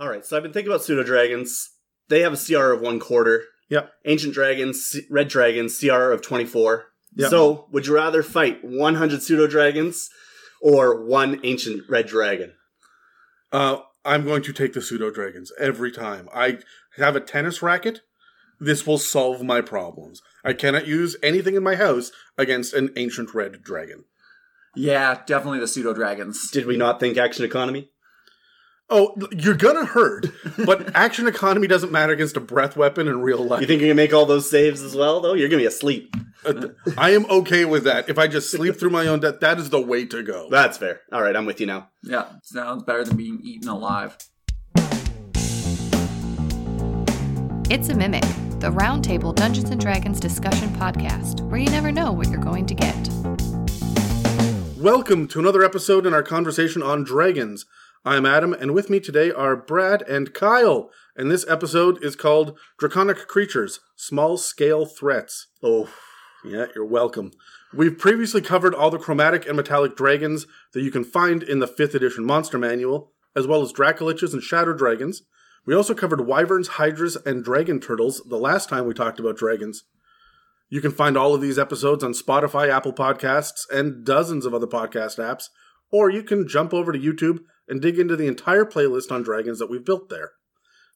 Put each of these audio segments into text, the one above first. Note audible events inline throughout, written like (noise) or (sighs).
All right, so I've been thinking about pseudo dragons. They have a CR of one quarter. Yep. Ancient dragons, red dragons, CR of 24. Yep. So, would you rather fight 100 pseudo dragons or one ancient red dragon? Uh, I'm going to take the pseudo dragons every time. I have a tennis racket. This will solve my problems. I cannot use anything in my house against an ancient red dragon. Yeah, definitely the pseudo dragons. Did we not think action economy? Oh, you're gonna hurt, but action economy doesn't matter against a breath weapon in real life. You think you can make all those saves as well, though? You're going to be asleep. Uh, I am okay with that. If I just sleep through my own death, that is the way to go. That's fair. All right, I'm with you now. Yeah, sounds better than being eaten alive. It's a Mimic, the Roundtable Dungeons and Dragons discussion podcast, where you never know what you're going to get. Welcome to another episode in our conversation on dragons. I'm Adam, and with me today are Brad and Kyle. And this episode is called Draconic Creatures Small Scale Threats. Oh, Yeah, you're welcome. We've previously covered all the chromatic and metallic dragons that you can find in the 5th edition Monster Manual, as well as Dracoliches and Shadow Dragons. We also covered wyverns, hydras, and dragon turtles the last time we talked about dragons. You can find all of these episodes on Spotify, Apple Podcasts, and dozens of other podcast apps, or you can jump over to YouTube and dig into the entire playlist on dragons that we've built there.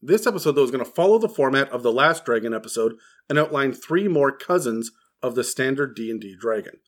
This episode, though, is going to follow the format of the last dragon episode and outline three more cousins of the standard D&D dragon.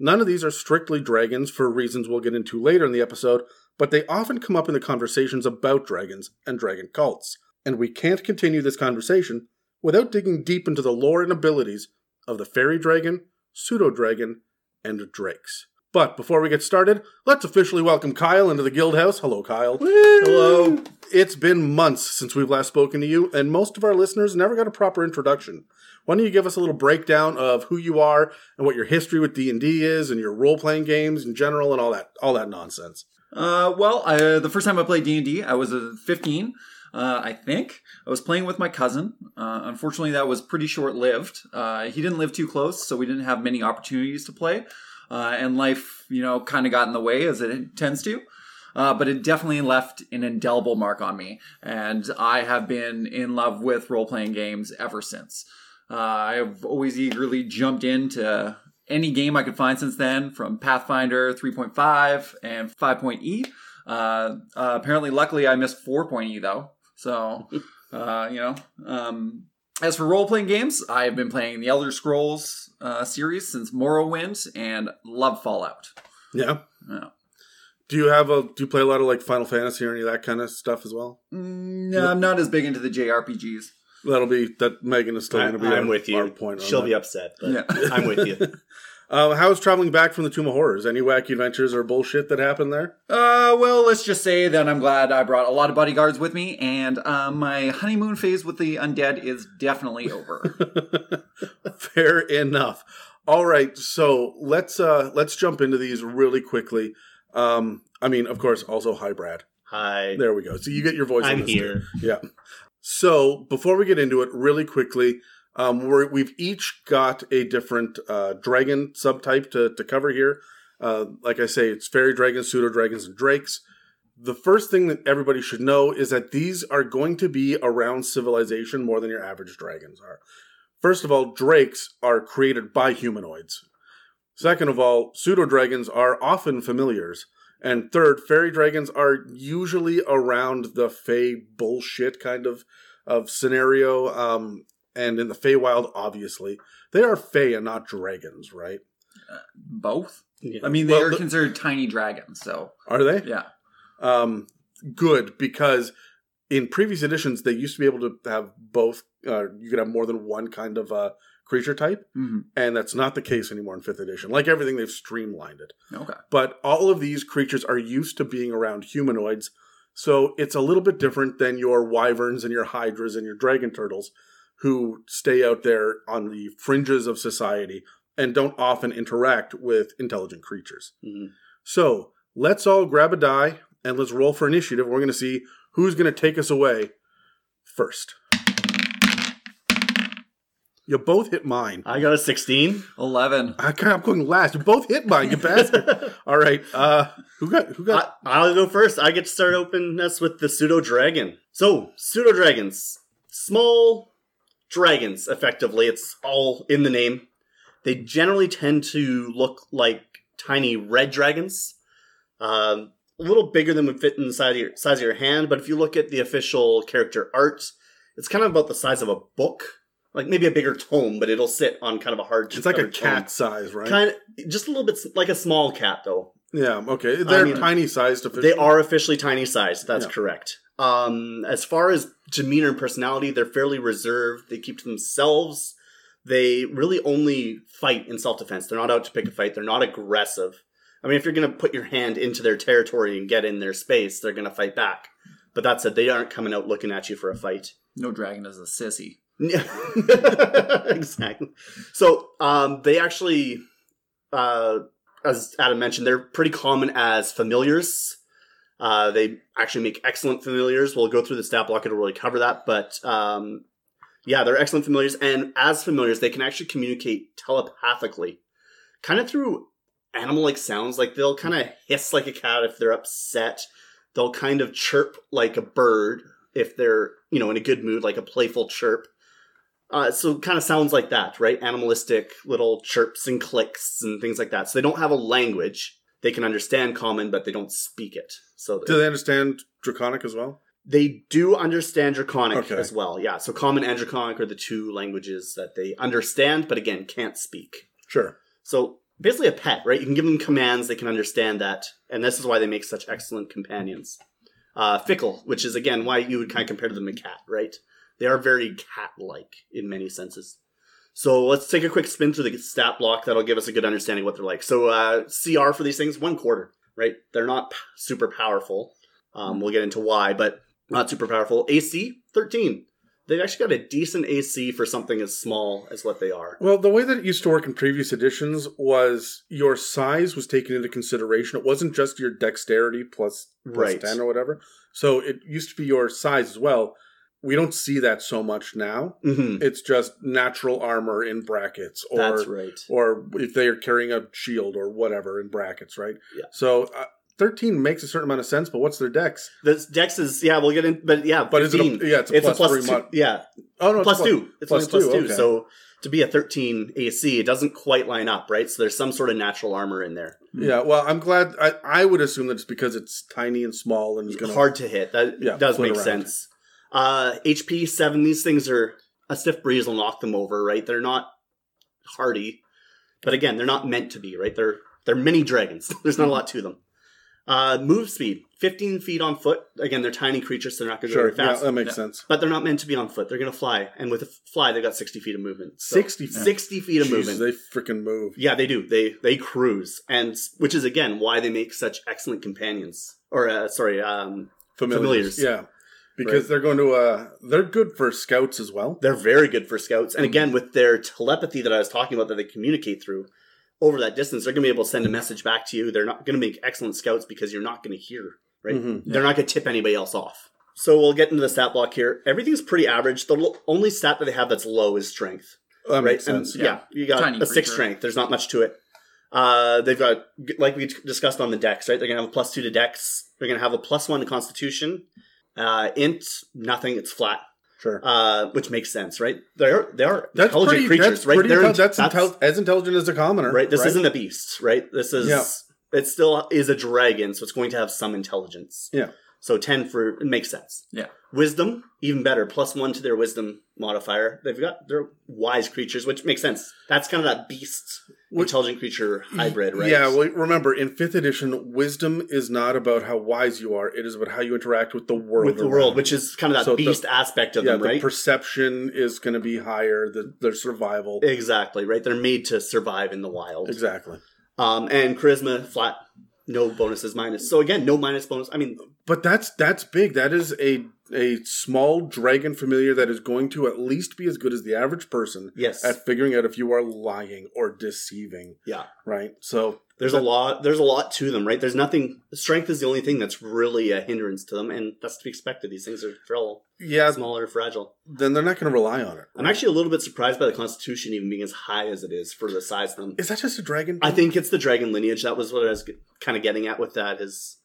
None of these are strictly dragons for reasons we'll get into later in the episode, but they often come up in the conversations about dragons and dragon cults. And we can't continue this conversation without digging deep into the lore and abilities of the fairy dragon, pseudo dragon, and drakes. But before we get started, let's officially welcome Kyle into the guild house. Hello, Kyle. Hello. It's been months since we've last spoken to you, and most of our listeners never got a proper introduction. Why don't you give us a little breakdown of who you are and what your history with D and D is, and your role playing games in general, and all that all that nonsense. Uh, well, I, the first time I played D and D, I was uh, 15, uh, I think. I was playing with my cousin. Uh, unfortunately, that was pretty short lived. Uh, he didn't live too close, so we didn't have many opportunities to play. Uh, and life, you know, kind of got in the way as it tends to. Uh, but it definitely left an indelible mark on me, and I have been in love with role playing games ever since. Uh, I've always eagerly jumped into any game I could find since then, from Pathfinder 3.5 and 5.e. Uh, uh, apparently, luckily, I missed 4.e though. So, (laughs) uh, you know, um, as for role playing games, I have been playing the Elder Scrolls uh, series since Morrowind and love Fallout. Yeah. Yeah. Do you have a? Do you play a lot of like Final Fantasy or any of that kind of stuff as well? Mm, No, I'm not as big into the JRPGs. That'll be that. Megan is still going to be. I'm our- with you. point She'll that. be upset, but Yeah. I'm with you. (laughs) Uh, how's traveling back from the Tomb of Horrors? Any wacky adventures or bullshit that happened there? Uh, well, let's just say that I'm glad I brought a lot of bodyguards with me, and uh, my honeymoon phase with the undead is definitely over. (laughs) Fair enough. All right, so let's uh let's jump into these really quickly. Um, I mean, of course, also hi, Brad. Hi. There we go. So you get your voice. on I'm this here. too. Yeah. So before we get into it, really quickly, um, we're, we've each got a different uh, dragon subtype to, to cover here. Uh, like I say, it's fairy dragons, pseudo dragons, and drakes. The first thing that everybody should know is that these are going to be around civilization more than your average dragons are. First of all, drakes are created by humanoids. Second of all, pseudo dragons are often familiars. And third, fairy dragons are usually around the Fey bullshit kind of of scenario. Um, and in the Feywild, obviously, they are Fey and not dragons, right? Both? Yeah. I mean, they Well, are the- considered tiny dragons, so Are they? yeah. Um, good because in previous editions they used to be able to have both. Uh, you could have more than one kind of uh, creature type, hmm and that's not the case anymore in fifth edition. Like everything, they've streamlined it. Okay. but all of these creatures are used to being around humanoids so it's a little bit different than your wyverns and your hydras and your dragon turtles who stay out there on the fringes of society and don't often interact with intelligent creatures Mhm. so let's all grab a die and let's roll for initiative we're going to see who's going to take us away first You both hit mine. I got a 16. 11. I, I'm going last. You both hit mine, you bastard. (laughs) All right. Uh, who got? Who got? I, I'll go first. I get to start opening us with the pseudo dragon. So, pseudo dragons, small dragons, effectively. It's all in the name. They generally tend to look like tiny red dragons, um, a little bigger than would fit in the size of, your, size of your hand. But if you look at the official character art, it's kind of about the size of a book, like maybe a bigger tome, but it'll sit on kind of a hard. it's like a covered tome. cat size, right? Kind of, just a little bit like a small cat, though. yeah. Okay. They're mean, tiny sized. Officially. They are officially tiny sized. That's Yeah. correct. Um, as far as demeanor and personality, they're fairly reserved. They keep to themselves. They really only fight in self defense. They're not out to pick a fight. They're not aggressive. I mean, if you're going to put your hand into their territory and get in their space, they're going to fight back. But that said, They aren't coming out looking at you for a fight. No dragon is a sissy. Yeah, (laughs) exactly. So um, they actually, uh, as Adam mentioned, they're pretty common as familiars. Uh, they actually make excellent familiars. We'll go through the stat block; it'll really cover that. But um, yeah, they're excellent familiars, and as familiars, they can actually communicate telepathically, kind of through animal-like sounds. Like they'll kind of hiss like a cat if they're upset. They'll kind of chirp like a bird if they're you know in a good mood, like a playful chirp. Uh, so kind of sounds like that, right? Animalistic little chirps and clicks and things like that. So they don't have a language. They can understand common, but they don't speak it. So Do they understand Draconic as well? they do understand Draconic Okay. as well. Yeah. So common and Draconic are the two languages that they understand, but again, can't speak. Sure. So basically a pet, right? You can give them commands, they can understand that. And this is why they make such excellent companions. Uh, fickle, which is again why you would kind of compare them to a cat, right? They are very cat like in many senses. So let's take a quick spin through the stat block. That'll give us a good understanding of what they're like. So uh, CR for these things, one quarter, right? They're not super powerful. Um, we'll get into why, but not super powerful. AC, 13. They've actually got a decent AC for something as small as what they are. Well, the way that it used to work in previous editions was your size was taken into consideration. It wasn't just your dexterity plus, plus Right. 10 or whatever. So it used to be your size as well. We don't see that so much now. hmm It's just natural armor in brackets or That's right. or if they are carrying a shield or whatever in brackets, right? Yeah. So uh, 13 makes a certain amount of sense, but what's their dex? The dex is yeah, we'll get in, but yeah, But is it a, yeah, it's a it's plus, a plus three two. mon- Yeah, Oh no, it's plus plus- two. It's plus only plus two, two. okay. So to be a thirteen AC, it doesn't quite line up, right? So there's some sort of natural armor in there. Yeah, well, I'm glad. I, I would assume that it's because it's tiny and small and it's going to Hard to hit. That Yeah, does make around. sense. Uh, HP seven. These things are a stiff breeze will knock them over, right? They're not hardy, but again, they're not meant to be, right? They're they're mini dragons. (laughs) There's not a lot to them. Uh, move speed, 15 feet on foot. Again, they're tiny creatures, so they're not going to go Sure, very yeah, fast. that makes Yeah. sense. but they're not meant to be on foot. They're going to fly, and with a fly, they've got sixty feet of movement. So 60 feet. sixty feet of Jesus, movement. they freaking move. yeah, they do. They they cruise, and which is again why they make such excellent companions. Or uh, sorry, um, Familiars. Familiars. Yeah. Because Right. they're going to, uh, they're good for scouts as well. they're very good for scouts. And again, with their telepathy that I was talking about that they communicate through over that distance, they're going to be able to send a message back to you. They're not going to make excellent scouts because you're not going to hear, right? Mhm. They're not going to tip anybody else off. So we'll get into the stat block here. Everything's pretty average. The lo- only stat that they have that's low is strength. That right? makes And, sense. yeah. you got Tiny a six creature. strength. There's not much to it. Uh, they've got, like we discussed on the dex, right? They're gonna have a plus two to dex. They're gonna have a plus one to Constitution. Uh, int, nothing. It's flat. Sure. Uh, which makes sense, right? They're they are That's intelligent pretty, creatures, that's right? pretty, They're in- that's, intel- as intelligent as a commoner. right. This isn't a beast, right? This is Yeah. it. Still is a dragon, so it's going to have some intelligence. Yeah. So ten for it makes sense. Yeah. Wisdom, even better, plus one to their wisdom modifier. They've got they're wise creatures, which makes sense. That's kind of that beast What- intelligent creature hybrid, right? Yeah, well, remember, in 5th edition, wisdom is not about how wise you are. It is about how you interact with the world. with the around world, you. which is kind of that So the- beast aspect of yeah, them, the right? perception is going to be higher, the, their survival. exactly, right? They're made to survive in the wild. exactly. Um, and charisma flat, no bonuses minus. So again, no minus bonus. I mean, But that's that's big. That is a a small dragon familiar that is going to at least be as good as the average person Yes. at figuring out if you are lying or deceiving. yeah. Right. So There's a lot. There's a lot to them, right? There's nothing. Strength is the only thing that's really a hindrance to them, and that's to be expected. These things are frail, yeah, smaller, fragile. then they're not going to rely on it. I'm actually a little bit surprised by the Constitution even being as high as it is for the size of them. Is that just a dragon? I think it's the dragon lineage. That was what I was kind of getting at with that. Is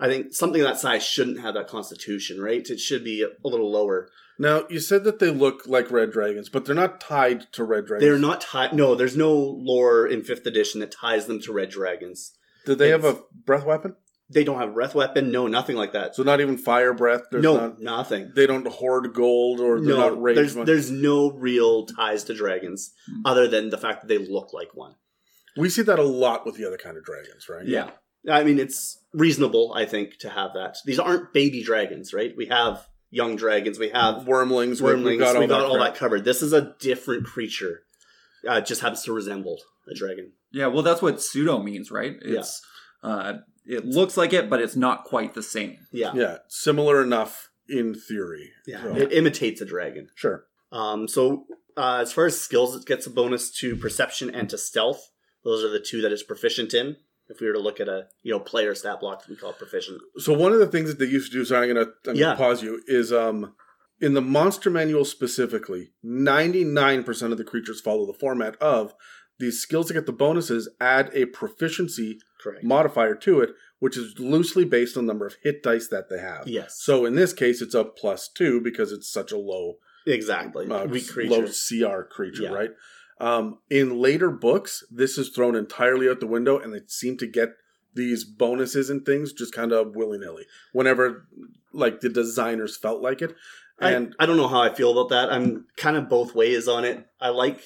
I think something that size shouldn't have that Constitution, right? It should be a little lower. Now you said that they look like red dragons, but they're not tied to red dragons. They're not tied. No, there's no lore in fifth edition that ties them to red dragons. Do they have a breath weapon? They don't have a breath weapon. No, nothing like that. So not even fire breath. There's no, not, nothing. they don't hoard gold or they're No, not rage. there's there's no real ties to dragons Hmm. other than the fact that they look like one. we see that a lot with the other kind of dragons, right? Yeah. I mean, it's reasonable, I think, to have that. These aren't baby dragons, right? We have young dragons. We have Wyrmlings. wyrmlings. We got all, we got that, all that covered. This is a different creature. Uh, it just happens to resemble a dragon. Yeah, well, that's what pseudo means, right? It's uh, it looks like it, but it's not quite the same. Yeah. Yeah, similar enough in theory. Yeah. So, It imitates a dragon. sure. Um, so, uh, as far as skills, it gets a bonus to perception and to stealth. Those are the two that it's proficient in. If we were to look at a you know player stat block, we call it proficient. So one of the things that they used to do, so I'm gonna, I'm Yeah. gonna pause you, is um in the monster manual specifically, 99% of the creatures follow the format of these skills to get the bonuses add a proficiency Correct. modifier to it, which is loosely based on the number of hit dice that they have. yes. So in this case, it's a plus two because it's such a low, exactly. uh, low. CR creature, Yeah. right? Um, in later books, this is thrown entirely out the window, and they seem to get these bonuses and things just kind of willy nilly whenever, like the designers felt like it. And I, I don't know how I feel about that. I'm kind of both ways on it. I like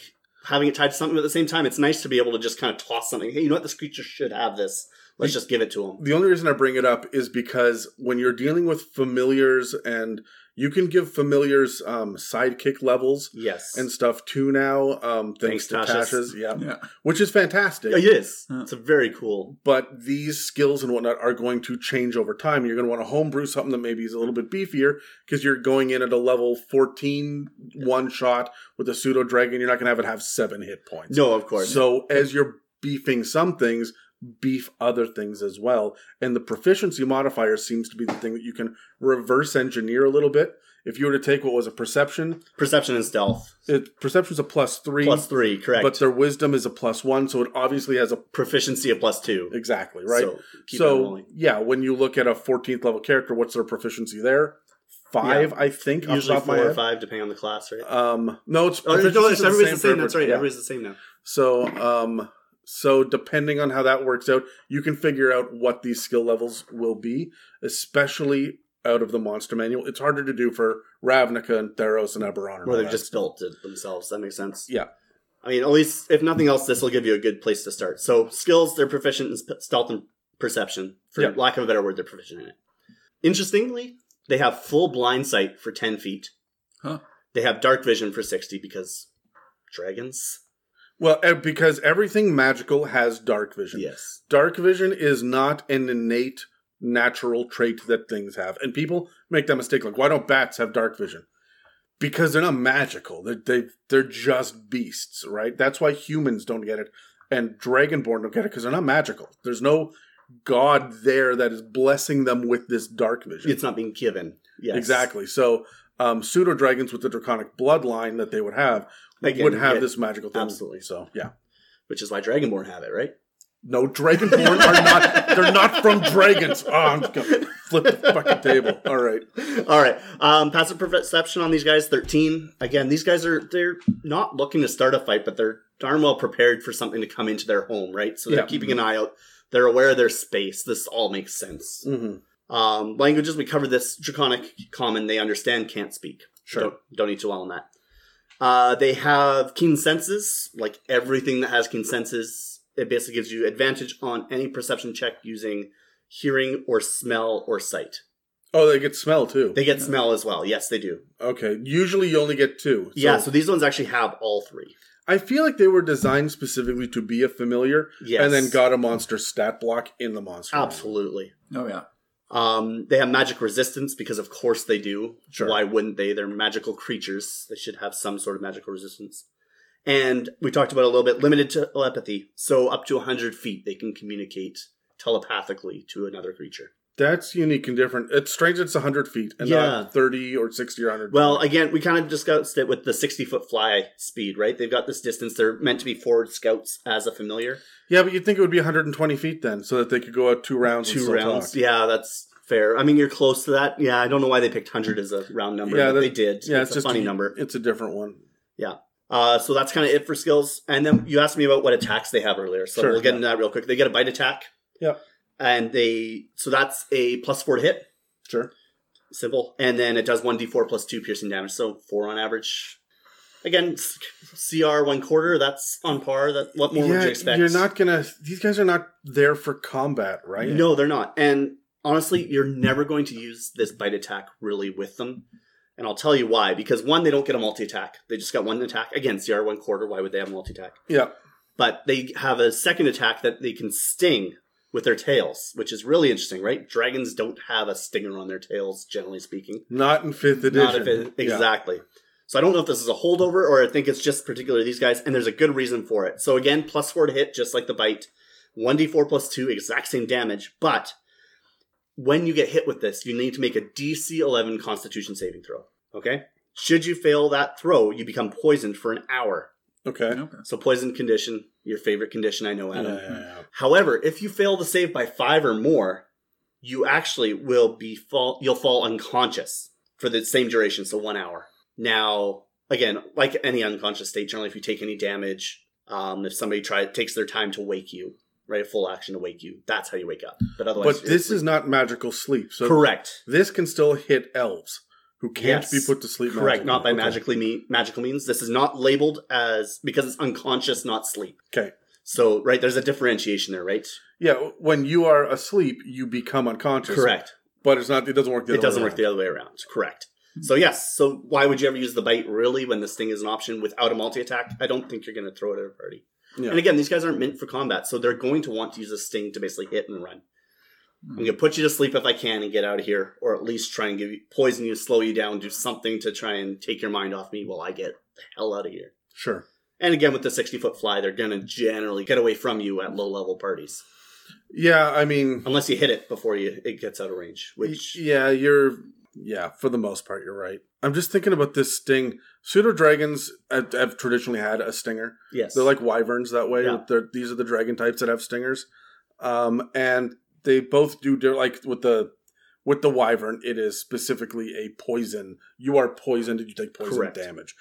having it tied to something, but at the same time, it's nice to be able to just kind of toss something. Hey, you know what? This creature should have this. Let's just give it to them. the only reason I bring it up is because when you're dealing with familiars, and you can give familiars um, sidekick levels Yes. and stuff too now, um, thanks, Thanks, to Tasha's. Tasha's, yeah, Yeah. which is fantastic. it is. Huh. It's a very cool. but these skills and whatnot are going to change over time. You're going to want to homebrew something that maybe is a little bit beefier because you're going in at a level 14 one shot with a pseudo dragon. You're not going to have it have seven hit points. No, of course. So as you're beefing some things, beef other things as well. And the proficiency modifier seems to be the thing that you can reverse engineer a little bit. If you were to take what was a perception, Perception and stealth. it, perception's a plus three, Plus three, correct. but their wisdom is a plus one, so it obviously has a proficiency of plus two. exactly right. So, keep so yeah, when you look at a 14th level character, what's their proficiency there? Five, I think. usually four or five, depending on the class, right? Um, no, it's Oh, no, proficiency's it's, the everybody's the same. That's right. Yeah. Everybody's the same now. So, um, so depending on how that works out, you can figure out what these skill levels will be, especially out of the monster manual. It's harder to do for Ravnica and Theros and Eberron. Where they've just built it themselves. That makes sense. Yeah. I mean, at least if nothing else, this will give you a good place to start. So skills, they're proficient in stealth and perception. For Yeah. lack of a better word, they're proficient in it. Interestingly, they have full blind sight for ten feet. Huh. They have dark vision for sixty because dragons. Well, because everything magical has dark vision. Yes. Dark vision is not an innate natural trait that things have. And people make that mistake like, why don't bats have dark vision? Because they're not magical. They're, they, they're just beasts, right? That's why humans don't get it. And Dragonborn don't get it because they're not magical. There's no god there that is blessing them with this dark vision. It's not being given. Yes. Exactly. So, um, pseudo dragons with the draconic bloodline that they would have Again, would have yeah, this magical thing. absolutely. So, yeah. Which is why Dragonborn have it, right? No, Dragonborn are not. They're not from dragons. Oh, I'm just gonna flip the fucking table. All right. (laughs) All right. Um, passive perception on these guys, thirteen. Again, these guys are they're not looking to start a fight, but they're darn well prepared for something to come into their home, right? So they're Yeah. keeping an eye out. They're aware of their space. This all makes sense. Mm-hmm. Um, languages we covered this draconic common. They understand, can't speak. Sure. Don't, don't need to dwell on that. Uh, they have keen senses, like everything that has keen senses. It basically gives you advantage on any perception check using hearing or smell or sight. Oh, they get smell too. They get smell as well. Yes, they do. okay. Usually, you only get two. yeah, so these ones actually have all three. I feel like they were designed specifically to be a familiar, Yes. and then got a monster stat block in the monster. manual. Absolutely. Oh yeah. Um, they have magic resistance because, of course, they do. Sure. Why wouldn't they? They're magical creatures. They should have some sort of magical resistance. And we talked about a little bit limited telepathy. So up to 100 feet, they can communicate telepathically to another creature. That's unique and different. It's strange it's 100 feet and Yeah. not 30 or 60 or 100. Well, again, we kind of discussed it with the 60 foot fly speed, right? They've got this distance. They're meant to be forward scouts as a familiar. yeah, but you'd think it would be 120 feet then, so that they could go out two rounds. Two rounds. talk. Yeah, that's fair. I mean, you're close to that. Yeah, I don't know why they picked 100 as a round number. Yeah, they did. Yeah, it's, it's, a funny number. It's a different one. Yeah. Uh, so that's kind of it for skills. And then you asked me about what attacks they have earlier. So Sure, we'll get yeah. into that real quick. They get a bite attack. Yep. And they, so that's a plus four to hit. Sure. Simple. And then it does 1d4 plus two piercing damage. So four on average. Again, CR one quarter. That's on par. That What more would you expect? you're not gonna. These guys are not there for combat, right? No, they're not. And honestly, you're never going to use this bite attack really with them. And I'll tell you why. Because one, they don't get a multi attack. They just got one attack. Again, CR one quarter. Why would they have multi attack? Yeah. But they have a second attack that they can sting with their tails, which is really interesting, right? Dragons don't have a stinger on their tails, generally speaking. Not in fifth edition. It, Yeah. exactly. So I don't know if this is a holdover or I think it's just particular to these guys, and there's a good reason for it. So again, plus four to hit, just like the bite. 1d4 plus two, exact same damage, but when you get hit with this, you need to make a DC 11 Constitution saving throw. Okay? Should you fail that throw, you become poisoned for an hour. Okay. Okay. So poison condition, your favorite condition, I know, Adam. yeah, yeah. However, if you fail the save by five or more, you actually will be fall. You'll fall unconscious for the same duration, so one hour. Now, again, like any unconscious state, generally, if you take any damage, um, if somebody try takes their time to wake you, right, a full action to wake you, that's how you wake up. But otherwise, But this is not magical sleep. So correct. this can still hit elves who can't Yes. be put to sleep. Correct, magically. not by Okay. magically me- magical means. This is not labeled as because it's unconscious, not sleep. Okay. So, right, there's a differentiation there, right? Yeah, when you are asleep, you become unconscious. Correct. But it's not. It doesn't work. The it other doesn't way work the other way around. Correct. Hmm. So yes. So why would you ever use the bite really when this thing is an option without a multi attack? I don't think you're going to throw it at a party. Yeah. And again, these guys aren't meant for combat, so they're going to want to use a sting to basically hit and run. I'm going to put you to sleep if I can and get out of here, or at least try and give you poison you, slow you down, do something to try and take your mind off me while I get the hell out of here. Sure. And again, with the 60 foot fly, they're going to generally get away from you at low level parties, Yeah, I mean, unless you hit it before you it gets out of range. Which yeah, you're. Yeah, for the most part, you're right. I'm just thinking about this sting. Pseudo dragons have, have traditionally had a stinger. yes, They're like wyverns that way. Yeah. These are the dragon types that have stingers, um, and they both do. Like with the with the wyvern, it is specifically a poison. You are poisoned. and You take poison Correct. damage.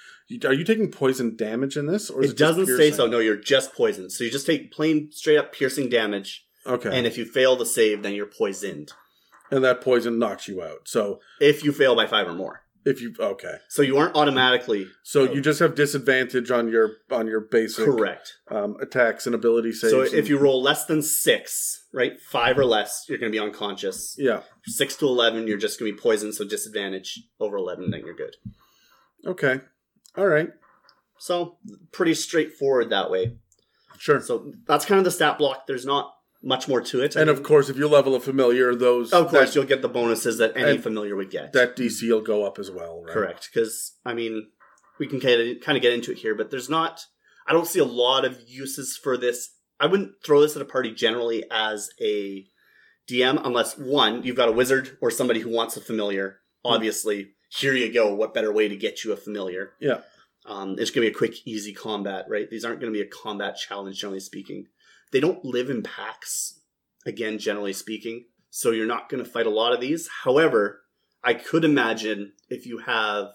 Are you taking poison damage in this, or is it, it, doesn't say so. No, you're just poisoned. So you just take plain, straight up piercing damage, Okay, and if you fail the save, then you're poisoned. and that poison knocks you out. So If you fail by five or more, if you okay, so you aren't automatically so you just have disadvantage on your on your basic correct. um, attacks and ability saves. So and- if you roll less than six, right, five or less, you're going to be unconscious. yeah, Six to eleven, you're just going to be poisoned. So disadvantage over eleven, then you're good. okay, all right, So pretty straightforward that way. sure. So that's kind of the stat block. There's not much more to it. and of course, if you level a familiar, those of course, that, you'll get the bonuses that any familiar would get. that DC will go up as well. Right? Correct. Because, I mean, we can kind of, kind of get into it here, but there's not, I don't see a lot of uses for this. I wouldn't throw this at a party generally as a DM unless, one, you've got a wizard or somebody who wants a familiar. Obviously, here you go. What better way to get you a familiar? Yeah. Um, it's going to be a quick, easy combat, right? These aren't going to be a combat challenge, generally speaking. They don't live in packs, again, generally speaking. So you're not going to fight a lot of these. However, I could imagine if you have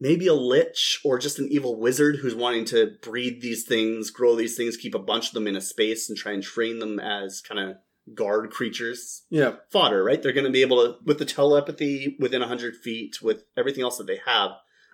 maybe a lich or just an evil wizard who's wanting to breed these things, grow these things, keep a bunch of them in a space and try and train them as kind of guard creatures. Yeah, Fodder, right? They're going to be able to, with the telepathy within 100 feet, with everything else that they have,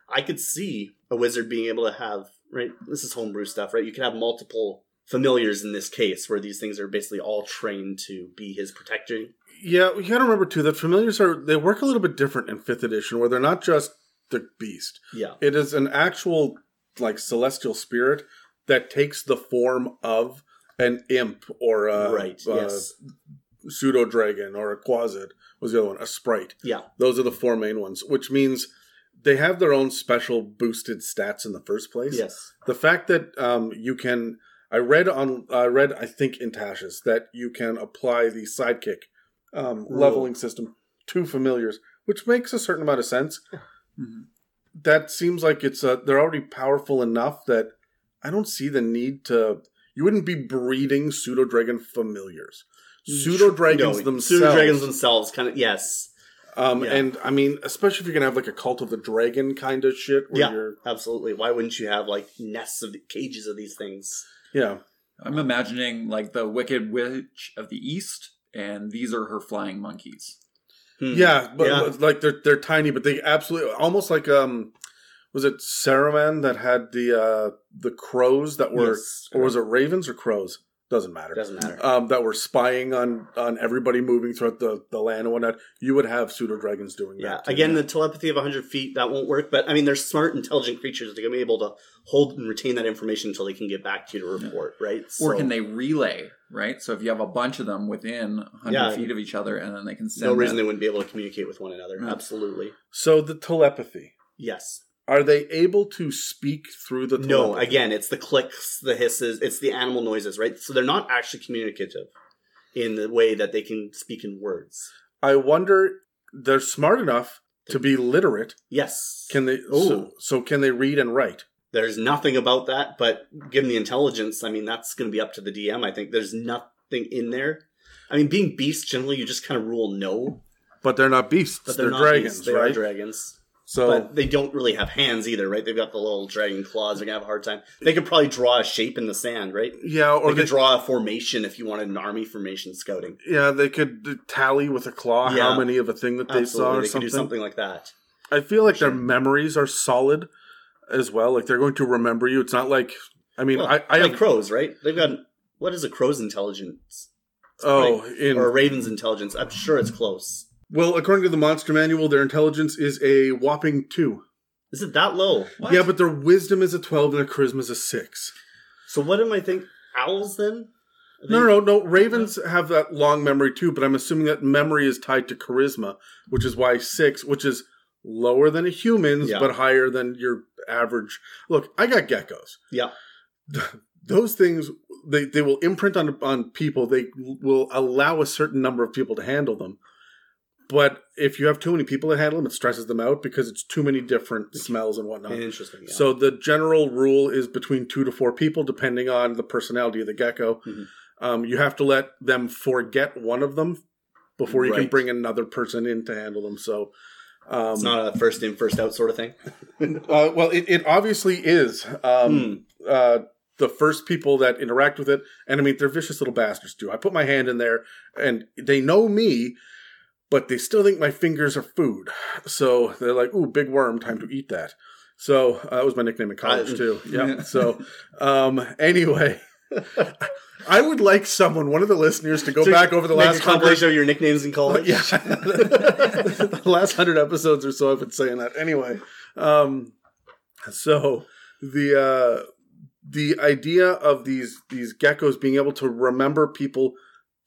I could see a wizard being able to have, right? This is homebrew stuff, right? You could have multiple familiars in this case where these things are basically all trained to be his protector. yeah. You got to remember too that familiars are they work a little bit different in fifth edition, where they're not just the beast. Yeah. It is an actual like celestial spirit that takes the form of an imp or a, right. uh, yes. pseudo dragon or a quasit was the other one, a sprite. Yeah. Those are the four main ones, which means they have their own special boosted stats in the first place. Yes. The fact that um, you can, I read on, I read, I think in Tasha's that you can apply the sidekick um, leveling system to familiars, which makes a certain amount of sense. Mhm. That seems like it's uh, they're already powerful enough that I don't see the need to. You wouldn't be breeding pseudo dragon familiars. Pseudo dragons No, themselves. Pseudo dragons themselves, kind of yes, Um, Yeah. And I mean, especially if you're gonna have like a cult of the dragon kind of shit, where Yeah. you're absolutely. Why wouldn't you have like nests of cages of these things? Yeah, I'm imagining like the Wicked Witch of the East, and these are her flying monkeys. Hmm. yeah, but Yeah. like they're they're tiny, but they absolutely almost like um, was it Saruman that had the uh the crows that were Yes. or was it ravens or crows? Doesn't matter. Doesn't matter. Um, that were spying on on everybody moving throughout the, the land and whatnot. You would have pseudo dragons doing Yeah. that. too. Again, the telepathy of 100 feet that won't work. But I mean, they're smart, intelligent creatures. They're gonna be able to hold and retain that information until they can get back to you to report, right? Or can they relay, right? So if you have a bunch of them within 100 Yeah. feet of each other, and then they can send No reason that- they wouldn't be able to communicate with one another. Yeah. Absolutely. so the telepathy. Yes. Are they able to speak through the No. Again, it's the clicks, the hisses, it's the animal noises, right? So they're not actually communicative in the way that they can speak in words. I wonder they're smart enough to be literate. Yes. Can they Ooh. so, so can they read and write? There's nothing about that, but given the intelligence, I mean, that's going to be up to the DM. I think there's nothing in there. I mean, being beasts, generally, you just kind of rule no, But they're not beasts. but they're they're, not dragons, beasts. They right? are dragons. So But they don't really have hands either, right? They've got the little dragon claws. They're to have a hard time. They could probably draw a shape in the sand, right? yeah, or They they, could draw a formation if you wanted an army formation scouting. yeah, they could tally with a claw how many of a thing that they saw or they could something. do something like that. I feel like their memories are solid as well. Like they're going to remember you. It's not like I mean, Well, I, I like have crows, right? They've got what is a crow's intelligence? oh in or a raven's intelligence. I'm sure it's close. Well according to the monster manual, their intelligence is a whopping two. Is it that low? What? Yeah, but their wisdom is a twelve and their charisma is a six. So what am I think? Owls then? Are No, they- no, no, no. Ravens have that long memory too, but I'm assuming that memory is tied to charisma, which is why six, which is lower than a human's, Yeah. but higher than your average. Look, I got geckos. Yeah. (laughs) Those things they, they will imprint on on people. They will allow a certain number of people to handle them. But if you have too many people that handle them, it stresses them out because it's too many different smells and whatnot. Interesting. Yeah. So the general rule is between two to four people, depending on the personality of the gecko. Mhm. Um, you have to let them forget one of them before you can bring another person in to handle them. So, um, it's not a first in, first out sort of thing. (laughs) uh, well, it, it obviously is. Um, Hmm. uh, the first people that interact with it, and I mean, they're vicious little bastards too. I put my hand in there, and they know me, but they still think my fingers are food. So they're like, "Ooh, big worm, time to eat that." So uh, that was my nickname in college too. (laughs) Yeah. So um, anyway, (laughs) I would like someone, one of the listeners, to go So back over the last compilation of your nicknames in college. (laughs) yeah. the last hundred episodes or so I've been saying that. Anyway, um, so the uh, the idea of these these geckos being able to remember people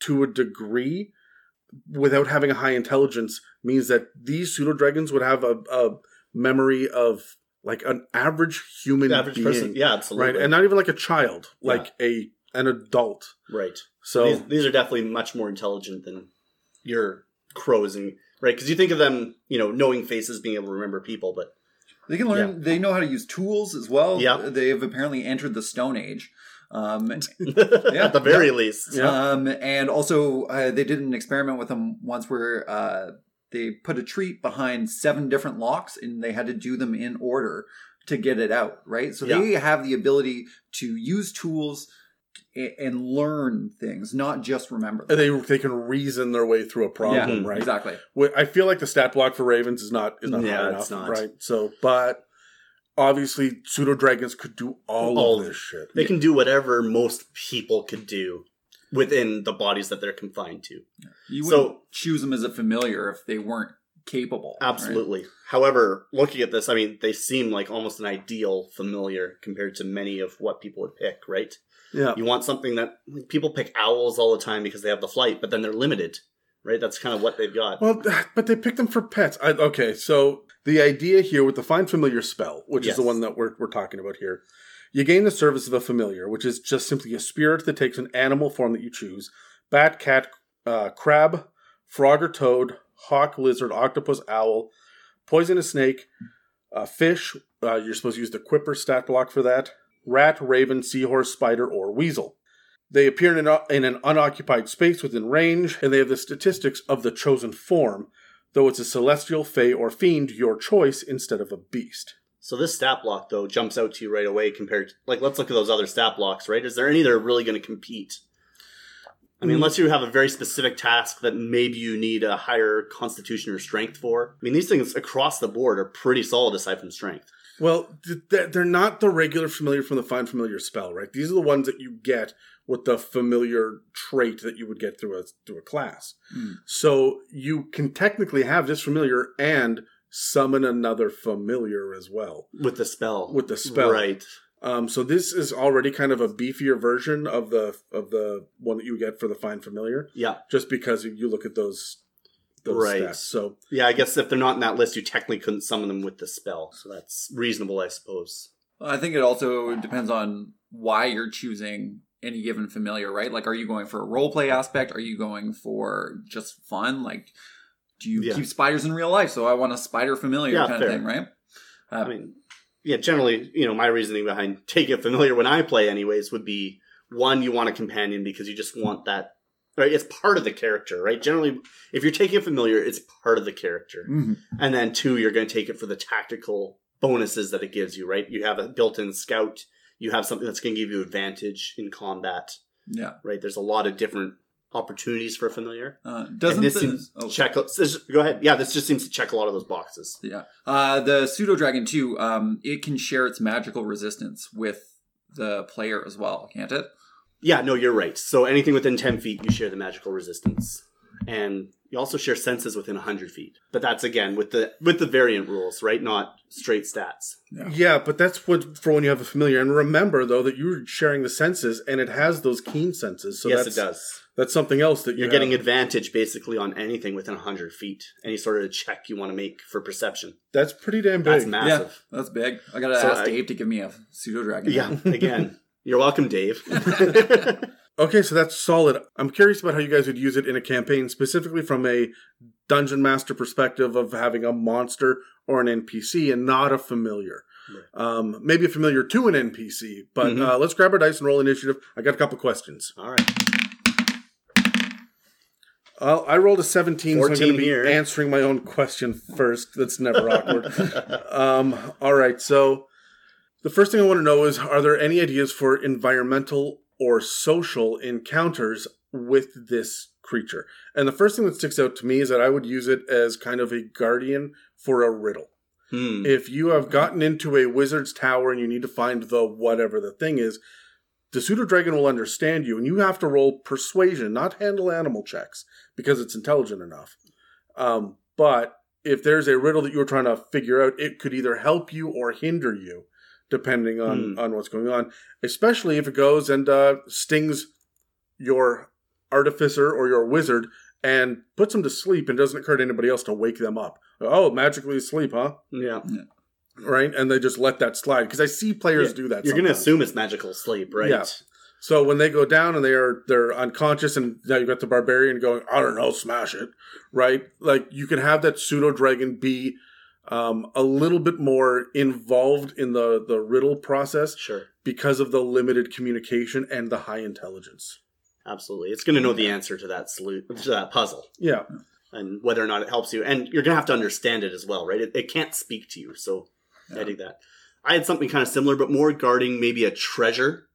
to a degree without having a high intelligence means that these pseudo dragons would have a, a memory of like an average human The average being, person. Yeah, absolutely. right? And not even like a child, like a an adult. right. So these, these are definitely much more intelligent than your crows and right because you think of them, you know, knowing faces, being able to remember people, but They can learn. They know how to use tools as well. Yeah. They have apparently entered the Stone Age. Um, (laughs) yeah, at the very least, Yeah. um, and also, uh, they did an experiment with them once where uh, they put a treat behind seven different locks, and they had to do them in order to get it out. Right. So they have the ability to use tools and learn things, not just remember. Them. they they can reason their way through a problem, yeah, right? Exactly. I feel like the stat block for Ravens is not is not Yeah, high it's enough, not. right? So, but obviously, pseudo dragons could do all, All of of this shit. they can do whatever most people could do within the bodies that they're confined to. You So- wouldn't choose them as a familiar if they weren't capable. right? Absolutely. However, looking at this, I mean, they seem like almost an ideal familiar compared to many of what people would pick, right? Yeah. You want something that like, people pick owls all the time because they have the flight, but then they're limited, right? That's kind of what they've got. Well, but they picked them for pets. I, okay, so the idea here with the Find Familiar spell, which is the one that we're, we're talking about here, you gain the service of a familiar, which is just simply a spirit that takes an animal form that you choose bat, cat, uh, crab, frog or toad, hawk, lizard, octopus, owl, poisonous snake, uh, fish. Uh, you're supposed to use the Quipper stat block for that. Rat, raven, seahorse, spider, or weasel. They appear in an, in an unoccupied space within range, and they have the statistics of the chosen form, though it's a celestial, fey, or fiend, your choice instead of a beast. So this stat block though jumps out to you right away compared to like let's look at those other stat blocks, right? Is there any that are really going to compete? I mean, Mm. unless you have a very specific task that maybe you need a higher constitution or strength for. I mean, these things across the board are pretty solid aside from strength. Well, th- th- they're not the regular familiar from the Find Familiar spell, right? These are the ones that you get with the familiar trait that you would get through a through a class. Hmm. So you can technically have this familiar and summon another familiar as well. With the spell. With the spell. Right. Um, so this is already kind of a beefier version of the of the one that you get for the Find Familiar, Yeah. just because you look at those those Right. stats. So Yeah, I guess if they're not in that list, you technically couldn't summon them with the spell. So that's reasonable, I suppose. I think it also depends on why you're choosing any given familiar, right? Like, are you going for a role play aspect? Are you going for just fun? Like, do you Yeah. keep spiders in real life? So I want a spider familiar Yeah, kind fair. of thing, right? Uh, I mean, yeah, generally, you know, my reasoning behind (laughs) taking a familiar when I play, anyways, would be one, you want a companion because you just want that, right? It's part of the character, right? Generally, if you're taking a familiar, it's part of the character. mhm. And then two, you're going to take it for the tactical bonuses that it gives you, right? You have a built in scout, you have something that's going to give you advantage in combat, Yeah. right? There's a lot of different opportunities for a familiar. Uh, doesn't this the- seems oh, check. this- Go ahead. Yeah, this just seems to check a lot of those boxes. Yeah. Uh, the pseudo dragon too. Um, it can share its magical resistance with the player as well, can't it? Yeah, no, you're right. So anything within 10 feet, you share the magical resistance. And you also share senses within 100 feet. But that's again with the with the variant rules, right? Not straight stats. Yeah, but that's what for when you have a familiar. And remember though that you're sharing the senses, and it has those keen senses. So yes, that's, it does. That's something else that you You're have. getting advantage basically on anything within 100 feet. Any sort of check you want to make for perception. That's pretty damn big. That's massive. Yeah, that's big. I gotta So ask I- Dave to give me a pseudo dragon. Yeah, (laughs) again, you're welcome, Dave. (laughs) (laughs) Okay, so that's solid. I'm curious about how you guys would use it in a campaign, specifically from a dungeon master perspective of having a monster or an NPC and not a familiar. Um, maybe a familiar to an NPC, but Mhm. uh, let's grab our dice and roll initiative. I got a couple questions. All right. Uh, I rolled a 17, so I'm going 14 to be here. answering my own question first. That's never (laughs) awkward. Um, all right, so the first thing I want to know is are there any ideas for environmental or social encounters with this creature? And the first thing that sticks out to me is that I would use it as kind of a guardian for a riddle. Hmm. If you have gotten into a wizard's tower and you need to find the whatever the thing is, the pseudo dragon will understand you, and you have to roll persuasion, not handle animal checks, because it's intelligent enough. Um, but if there's a riddle that you're trying to figure out, it could either help you or hinder you, depending on Hmm. on what's going on. Especially if it goes and uh, stings your artificer or your wizard and puts them to sleep and doesn't occur to anybody else to wake them up. Oh, magically asleep, huh? yeah. right? And they just let that slide because I see players Yeah, do that. You're going to assume it's magical sleep, right? Yeah. So when they go down and they are they're unconscious, and now you've got the barbarian going, I don't know, smash it, right? Like you can have that pseudo dragon be um, a little bit more involved in the the riddle process Sure. because of the limited communication and the high intelligence. Absolutely. It's going to know the answer to that salute, to that puzzle Yeah, and whether or not it helps you. And you're going to have to understand it as well, right? It, it can't speak to you. So I Yeah. dig that. I had something kind of similar, but more guarding maybe a treasure.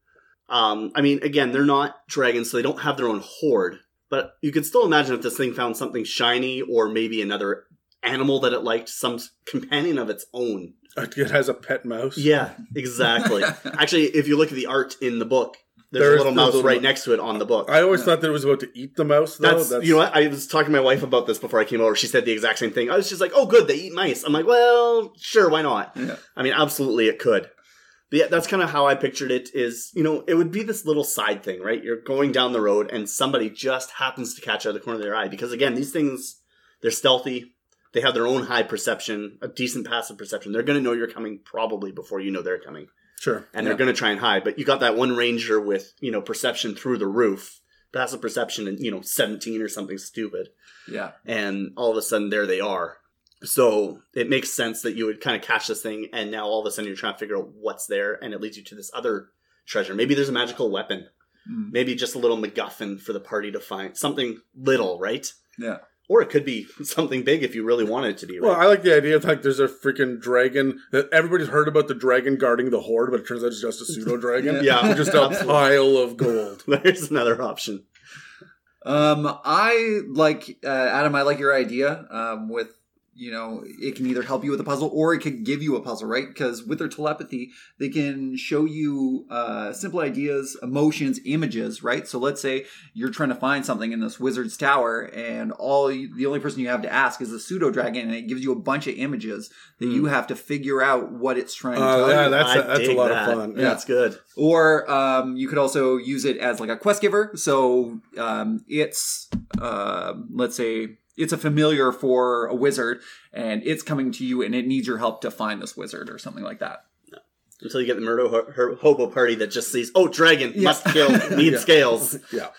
Um, I mean, again, they're not dragons, so they don't have their own hoard. But you can still imagine if this thing found something shiny or maybe another animal that it liked, some companion of its own. it has a pet mouse. Yeah, exactly. (laughs) Actually, if you look at the art in the book, There's There a little mouse little right mo- next to it on the book. I always thought that it was about to eat the mouse. Though. That's, you know what? I was talking to my wife about this before I came over. She said the exact same thing. I was just like, "Oh, good, they eat mice." I'm like, "Well, sure, why not?" Yeah. I mean, absolutely, it could. But yeah, that's kind of how I pictured it. Is you know, it would be this little side thing, right? You're going down the road, and somebody just happens to catch out of the corner of their eye. Because again, these things, they're stealthy. They have their own high perception, a decent passive perception. They're going to know you're coming probably before you know they're coming sure. and Yeah. they're going to try and hide. But you got that one ranger with you know perception through the roof, passive perception, and you know seventeen or something stupid, Yeah. and all of a sudden there they are. So it makes sense that you would kind of catch this thing, and now all of a sudden you're trying to figure out what's there, and it leads you to this other treasure. Maybe there's a magical weapon, Mm. maybe just a little MacGuffin for the party to find something little, right? Yeah. Or it could be (laughs) something big if you really wanted it to be. Right? Well, I like the idea of like there's a freaking dragon that everybody's heard about the dragon guarding the hoard, but it turns out it's just a pseudo (laughs) dragon. Yeah. (laughs) just a pile of gold. there's another option. Um, I like uh, Adam. I like your idea. Um, with you know, it can either help you with a puzzle or it can give you a puzzle, right? Because with their telepathy, they can show you uh, simple ideas, emotions, images, right? So let's say you're trying to find something in this wizard's tower, and all you, the only person you have to ask is the pseudo dragon, and it gives you a bunch of images that you have to figure out what it's trying to Uh, tell yeah, you. that's a, I that's a lot that. of fun. Yeah, that's good. Or um, you could also use it as like a quest giver. So um, it's uh, let's say it's a familiar for a wizard, and it's coming to you, and it needs your help to find this wizard or something like that. until you get the murder ho- her- hobo party that just sees, oh, dragon Yeah. must kill, (laughs) need Yeah. scales. (laughs) Yeah.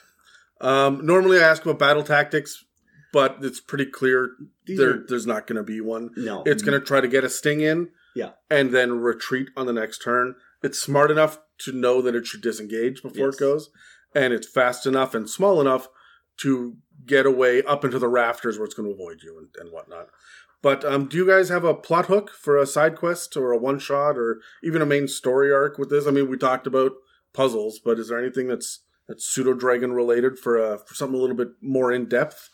Um, normally I ask about battle tactics, but it's pretty clear there, are- there's not going to be one. No, It's going to try to get a sting in, Yeah. and then retreat on the next turn. It's smart enough to know that it should disengage before Yes. it goes, and it's fast enough and small enough to get away up into the rafters where it's going to avoid you and, and whatnot. But um, do you guys have a plot hook for a side quest or a one shot or even a main story arc with this? I mean, we talked about puzzles, but is there anything that's that's pseudo dragon related for uh, for something a little bit more in depth?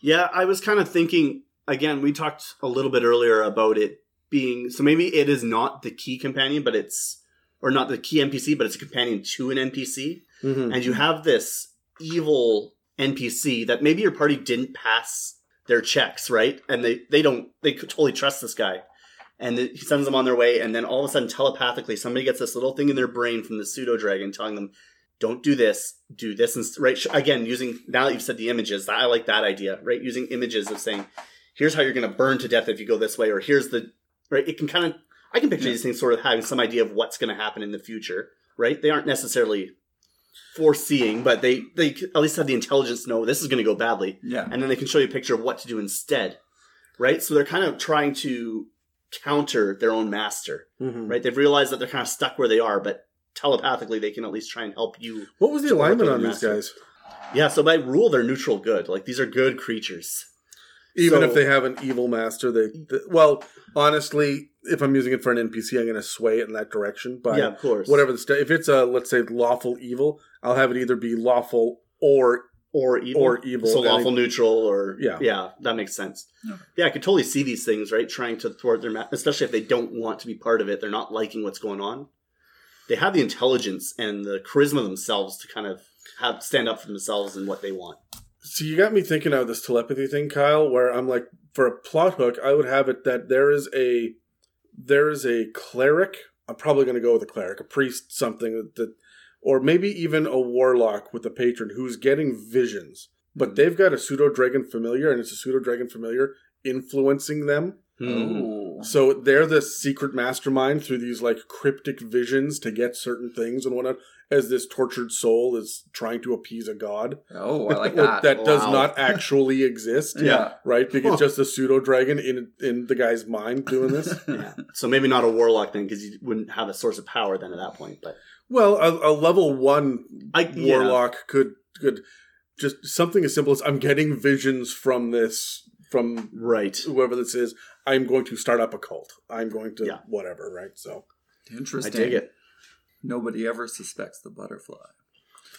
yeah, I was kind of thinking again. We talked a little bit earlier about it being so maybe it is not the key companion, but it's or not the key NPC, but it's a companion to an NPC, Mm-hmm. and you have this evil NPC that maybe your party didn't pass their checks, right? And they they don't they could totally trust this guy. And he sends them on their way, and then all of a sudden, telepathically, somebody gets this little thing in their brain from the pseudo dragon telling them, "Don't do this, do this." And right again, using now that you've said the images, I like that idea, right? Using images of saying, "Here's how you're going to burn to death if you go this way," or "Here's the right." It can kind of I can picture Yeah. these things sort of having some idea of what's going to happen in the future, right? They aren't necessarily foreseeing, but they they at least have the intelligence to know this is going to go badly, Yeah. and then they can show you a picture of what to do instead, right? So they're kind of trying to counter their own master, Mm-hmm. right? They've realized that they're kind of stuck where they are, but telepathically they can at least try and help you. What was the alignment on the these master. guys? Yeah, so by rule they're neutral good. Like these are good creatures. Even So- if they have an evil master, they, they- well, honestly, if I'm using it for an NPC, I'm going to sway it in that direction. By yeah, of course. whatever the st- if it's a let's say lawful evil, I'll have it either be lawful or or evil, Or evil, so lawful it- neutral, or Yeah. yeah, that makes sense. Yeah. Yeah, I could totally see these things, right? Trying to thwart their, ma- especially if they don't want to be part of it, they're not liking what's going on. They have the intelligence and the charisma themselves to kind of have stand up for themselves and what they want. So you got me thinking of this telepathy thing, Kyle, where I'm like, for a plot hook, I would have it that there is a there is a cleric. I'm probably going to go with a cleric, a priest, something that, or maybe even a warlock with a patron who's getting visions, but hmm. they've got a pseudo dragon familiar, and it's a pseudo dragon familiar influencing them. Oh. So they're the secret mastermind through these like cryptic visions to get certain things and whatnot. As this tortured soul is trying to appease a god Oh, I like (laughs) that, that. does not actually (laughs) exist. Yeah. Right? Because it's just a pseudo dragon in in the guy's mind doing this. (laughs) Yeah. So maybe not a warlock then, because you wouldn't have a source of power then at that point. But well, a, a level one I yeah. warlock could could just something as simple as I'm getting visions from this from right. whoever this is. I'm going to start up a cult. I'm going to Yeah. whatever. Right? So interesting. I dig it. Nobody ever suspects the butterfly.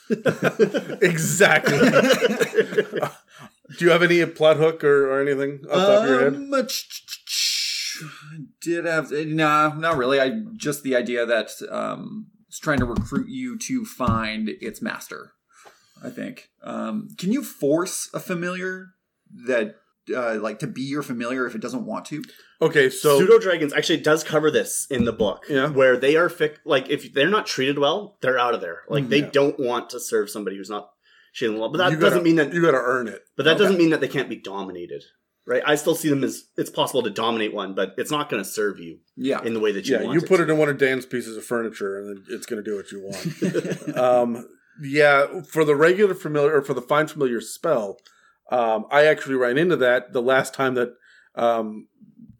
(laughs) exactly. Do you have any plot hook or, or anything off the top of your head? Um, ch- ch- ch- Did have nah, not really. I just the idea that um, is trying to recruit you to find its master. I think. Um, can you force a familiar that uh, like to be your familiar if it doesn't want to? Okay, so Pseudo dragons actually does cover this in the book. Yeah. Where they are fic- like if they're not treated well, they're out of there. Like they Yeah. don't want to serve somebody who's not treated well. But that gotta- doesn't mean that you got to earn it. but that Okay. doesn't mean that they can't be dominated. Right? I still see them as it's possible to dominate one, but it's not gonna serve you Yeah. in the way that you Yeah, want you put to. it in one of Dan's pieces of furniture, and then it's going to do what you want. (laughs) um, yeah, for the regular familiar or for the find familiar spell, um, I actually ran into that the last time that um,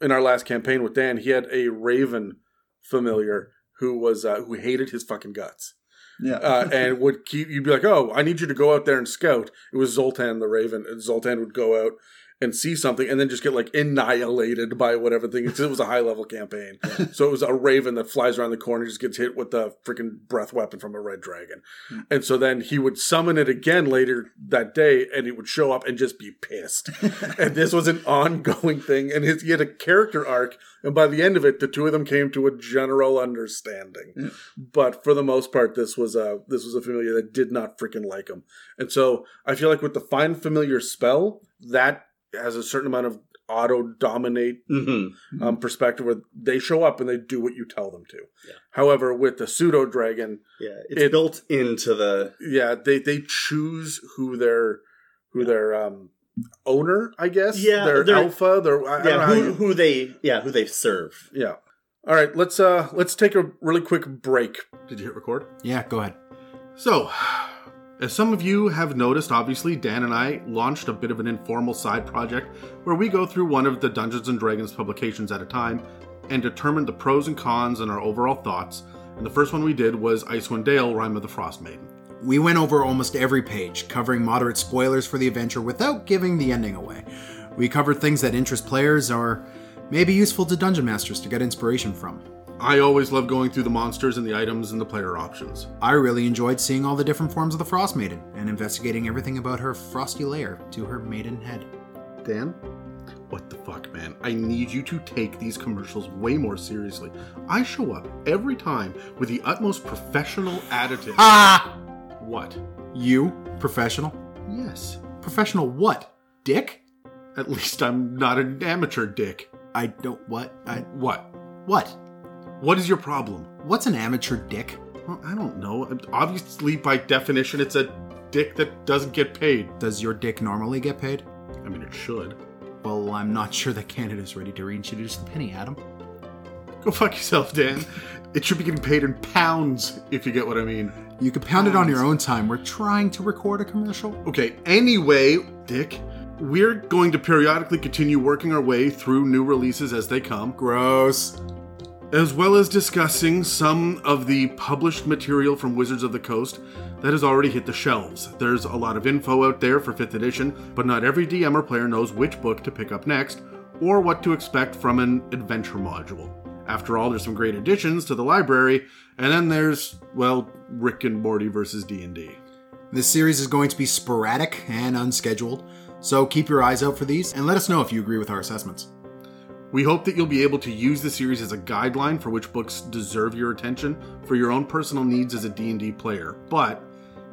in our last campaign with Dan, he had a raven familiar who was uh, who hated his fucking guts. Yeah. uh, and would keep you'd be like, "Oh, I need you to go out there and scout." It was Zoltan the Raven, and Zoltan would go out and see something, and then just get like annihilated by whatever thing. because It was a high level campaign, so it was a Raven that flies around the corner, just gets hit with the freaking breath weapon from a red dragon, hmm. and so then he would summon it again later that day, and it would show up and just be pissed. (laughs) and this was an ongoing thing, and his, he had a character arc, and by the end of it, the two of them came to a general understanding. But for the most part, this was a this was a familiar that did not freaking like him, and so I feel like with the find familiar spell, that has a certain amount of auto dominate hmm um, perspective where they show up and they do what you tell them to. Yeah. However, with the pseudo dragon, Yeah. It's It- built into the yeah, they they choose who their who their um owner, I guess. Yeah, their they're- alpha. Their I, I don't know yeah, how who, you- who they yeah, who they serve. yeah. All right, let's uh let's take a really quick break. Did you hit record? Yeah, go ahead. So, as some of you have noticed, obviously, Dan and I launched a bit of an informal side project where we go through one of the Dungeons and Dragons publications at a time and determine the pros and cons and our overall thoughts. And the first one we did was Icewind Dale, Rime of the Frost Maiden. We went over almost every page, covering moderate spoilers for the adventure without giving the ending away. We covered things that interest players or may be useful to dungeon masters to get inspiration from. I always love going through the monsters and the items and the player options. I really enjoyed seeing all the different forms of the Frost Maiden and investigating everything about her frosty lair to her maiden head. Dan? What the fuck, man? I need you to take these commercials way more seriously. I show up every time with the utmost professional attitude. Ah! What? You? Professional? Yes. Professional what? Dick? At least I'm not an amateur dick. I don't. What? I. What? What? What is your problem? What's an amateur dick? Well, I don't know. Obviously, by definition, it's a dick that doesn't get paid. Does your dick normally get paid? I mean, it should. Well, I'm not sure that Canada's ready to reintroduce the penny, Adam. Go fuck yourself, Dan. It should be getting paid in pounds, if you get what I mean. You can pound it on your own time. We're trying to record a commercial. Okay, anyway, Dick, we're going to periodically continue working our way through new releases as they come, Gross. As well as discussing some of the published material from Wizards of the Coast that has already hit the shelves. There's a lot of info out there for 5th edition, but not every DM or player knows which book to pick up next or what to expect from an adventure module. After all, there's some great additions to the library, and then there's, well, Rick and Morty versus D&D. This series is going to be sporadic and unscheduled, so keep your eyes out for these and let us know if you agree with our assessments. We hope that you'll be able to use the series as a guideline for which books deserve your attention for your own personal needs as a D&D player. But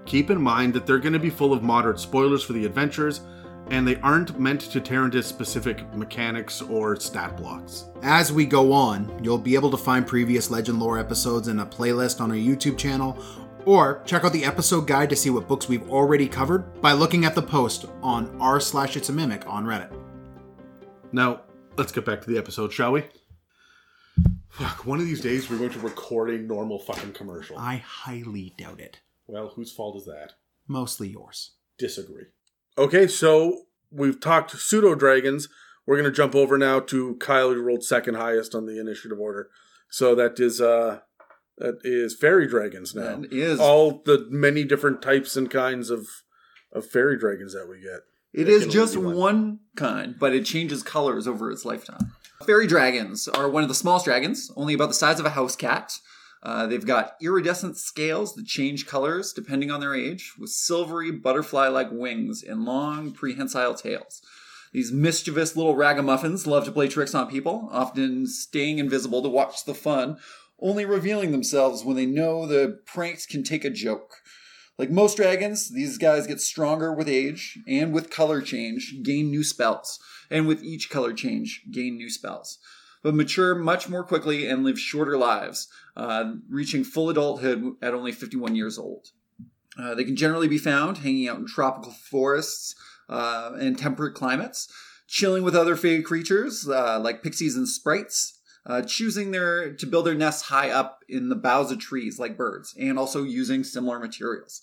keep in mind that they're going to be full of moderate spoilers for the adventures and they aren't meant to tear into specific mechanics or stat blocks. As we go on, you'll be able to find previous Legend Lore episodes in a playlist on our YouTube channel, or check out the episode guide to see what books we've already covered by looking at the post on r slash it's a mimic on Reddit. Now, let's get back to the episode, shall we? Fuck, one of these days we're going to record a normal fucking commercial. I highly doubt it. Well, whose fault is that? Mostly yours. disagree. Okay, so we've talked pseudo dragons. We're gonna jump over now to Kyle, who rolled second highest on the initiative order. So that is uh that is fairy dragons now. That is- all the many different types and kinds of of fairy dragons that we get. It is just one. one. kind, but it changes colors over its lifetime. Fairy dragons are one of the smallest dragons, only about the size of a house cat. Uh, they've got iridescent scales that change colors depending on their age, with silvery butterfly like wings and long prehensile tails. These mischievous little ragamuffins love to play tricks on people, often staying invisible to watch the fun, only revealing themselves when they know the pranks can take a joke. Like most dragons, these guys get stronger with age and with color change, gain new spells, and with each color change, gain new spells. But mature much more quickly and live shorter lives, uh, reaching full adulthood at only 51 years old. Uh, they can generally be found hanging out in tropical forests uh, and temperate climates, chilling with other fey creatures uh, like pixies and sprites, uh, choosing their to build their nests high up in the boughs of trees like birds, and also using similar materials.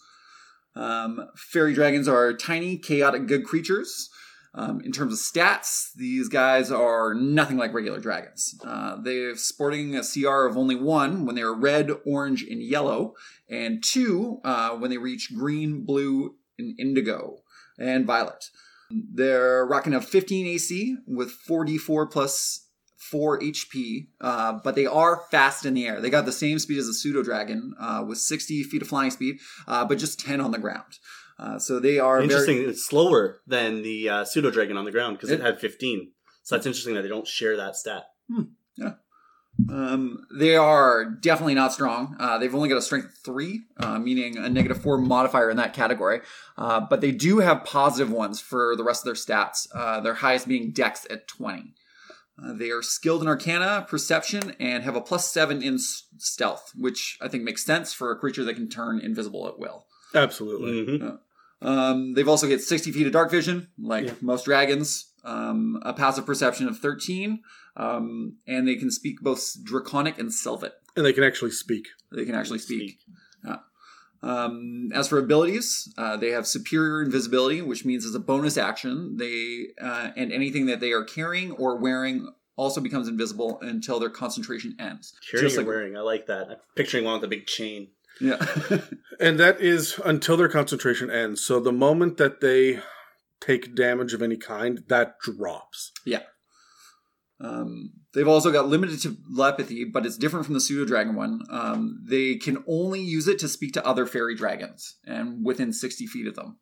Um, fairy dragons are tiny, chaotic, good creatures. Um, in terms of stats, these guys are nothing like regular dragons. Uh, they're sporting a CR of only one when they are red, orange, and yellow, and two uh, when they reach green, blue, and indigo, and violet. They're rocking a 15 AC with 4d4 plus 4 HP, uh, but they are fast in the air. They got the same speed as a pseudo dragon uh, with 60 feet of flying speed, uh, but just 10 on the ground. Uh, so they are Interesting. Very, It's slower than the uh, pseudo dragon on the ground because it, It- had 15. So that's interesting that they don't share that stat. um, they are definitely not strong. Uh, they've only got a strength three, uh, meaning a negative four modifier in that category. Uh, but they do have positive ones for the rest of their stats. Uh, their highest being Dex at 20. Uh, they are skilled in Arcana, Perception, and have a plus seven in s- Stealth, which I think makes sense for a creature that can turn invisible at will. Absolutely. Mhm. Um, they've also get 60 feet of dark vision, like Yeah. most dragons. Um, a passive perception of 13, um, and they can speak both Draconic and Sylvan. And they can actually speak. They can actually speak. Yeah. Um, as for abilities, uh, they have superior invisibility, which means as a bonus action, they uh, and anything that they are carrying or wearing also becomes invisible until their concentration ends. Carrying Just like- wearing. I like that. I'm picturing one with a big chain. Yeah. (laughs) And that is until their concentration ends. So the moment that they take damage of any kind, that drops. Yeah. Um, they've also got limited telepathy, but it's different from the pseudo dragon one. Um, they can only use it to speak to other fairy dragons and within 60 feet of them.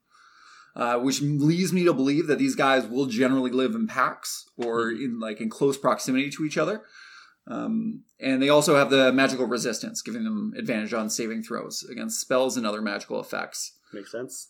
Uh, which leads me to believe that these guys will generally live in packs or in like in close proximity to each other. Um, and they also have the magical resistance, giving them advantage on saving throws against spells and other magical effects. Makes sense.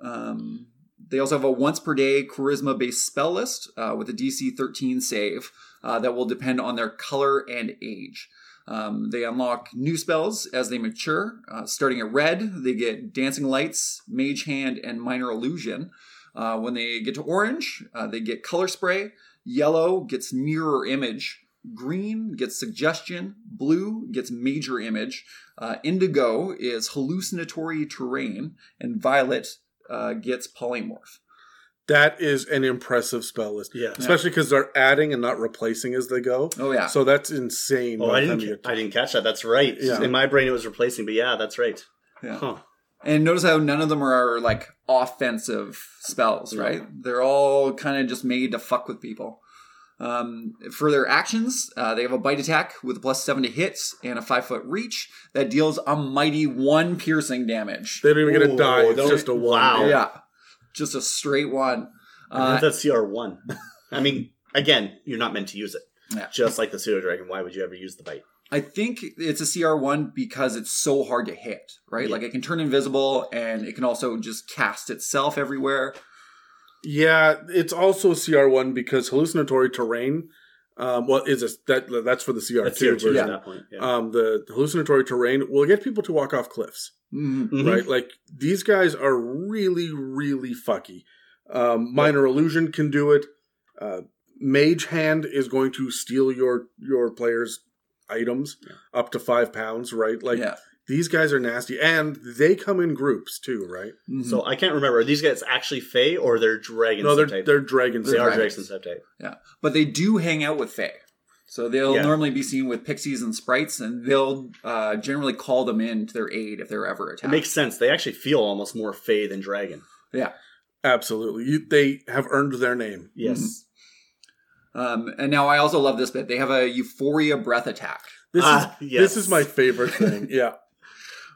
Um, they also have a once per day charisma based spell list uh, with a DC 13 save uh, that will depend on their color and age. Um, they unlock new spells as they mature. Uh, starting at red, they get Dancing Lights, Mage Hand, and Minor Illusion. Uh, when they get to orange, uh, they get Color Spray. Yellow gets Mirror Image. Green gets Suggestion. Blue gets Major Image. Uh, indigo is Hallucinatory Terrain. And Violet uh, gets Polymorph. That is an impressive spell list. Yeah. Especially because they're adding and not replacing as they go. Oh, yeah. So that's insane. Oh, I didn't. ca- I didn't catch that. That's right. Yeah. In my brain, it was replacing, but yeah, that's right. Yeah. Huh. And notice how none of them are like offensive spells, right? They're all kind of just made to fuck with people. Um, for their actions, uh, they have a bite attack with a plus seven to hit and a five foot reach that deals a mighty one piercing damage. They don't even get a die. It's just a wow. Yeah, just a straight one. I Uh, that's CR one. (laughs) I mean, again, you're not meant to use it. Yeah. Just like the pseudo dragon, why would you ever use the bite? I think it's a CR one because it's so hard to hit, right? Yeah. Like it can turn invisible and it can also just cast itself everywhere. Yeah, it's also CR1 because hallucinatory terrain. Um, well, is a, that that's for the CR2 That's CR two version. at that point. Yeah. Um, the hallucinatory terrain will get people to walk off cliffs, Mhm. Mhm. right? Like these guys are really, really fucky. Um, minor illusion can do it. Uh, mage hand is going to steal your your player's items up to five pounds, right? Like yeah. These guys are nasty, and they come in groups too, right? Mhm. So I can't remember. Are these guys actually Fey or they're dragons? no, they're subtype? they're dragons. they are dragons. dragons subtype. Yeah, but they do hang out with Fey. So they'll Yeah. normally be seen with pixies and sprites, and they'll uh, generally call them in to their aid if they're ever attacked. It attacked. makes sense. They actually feel almost more Fey than dragon. yeah. Absolutely, you, they have earned their name. Yes. Um, and now I also love this bit. They have a Euphoria breath attack, This Ah, is yes. this is my favorite thing. (laughs) Yeah.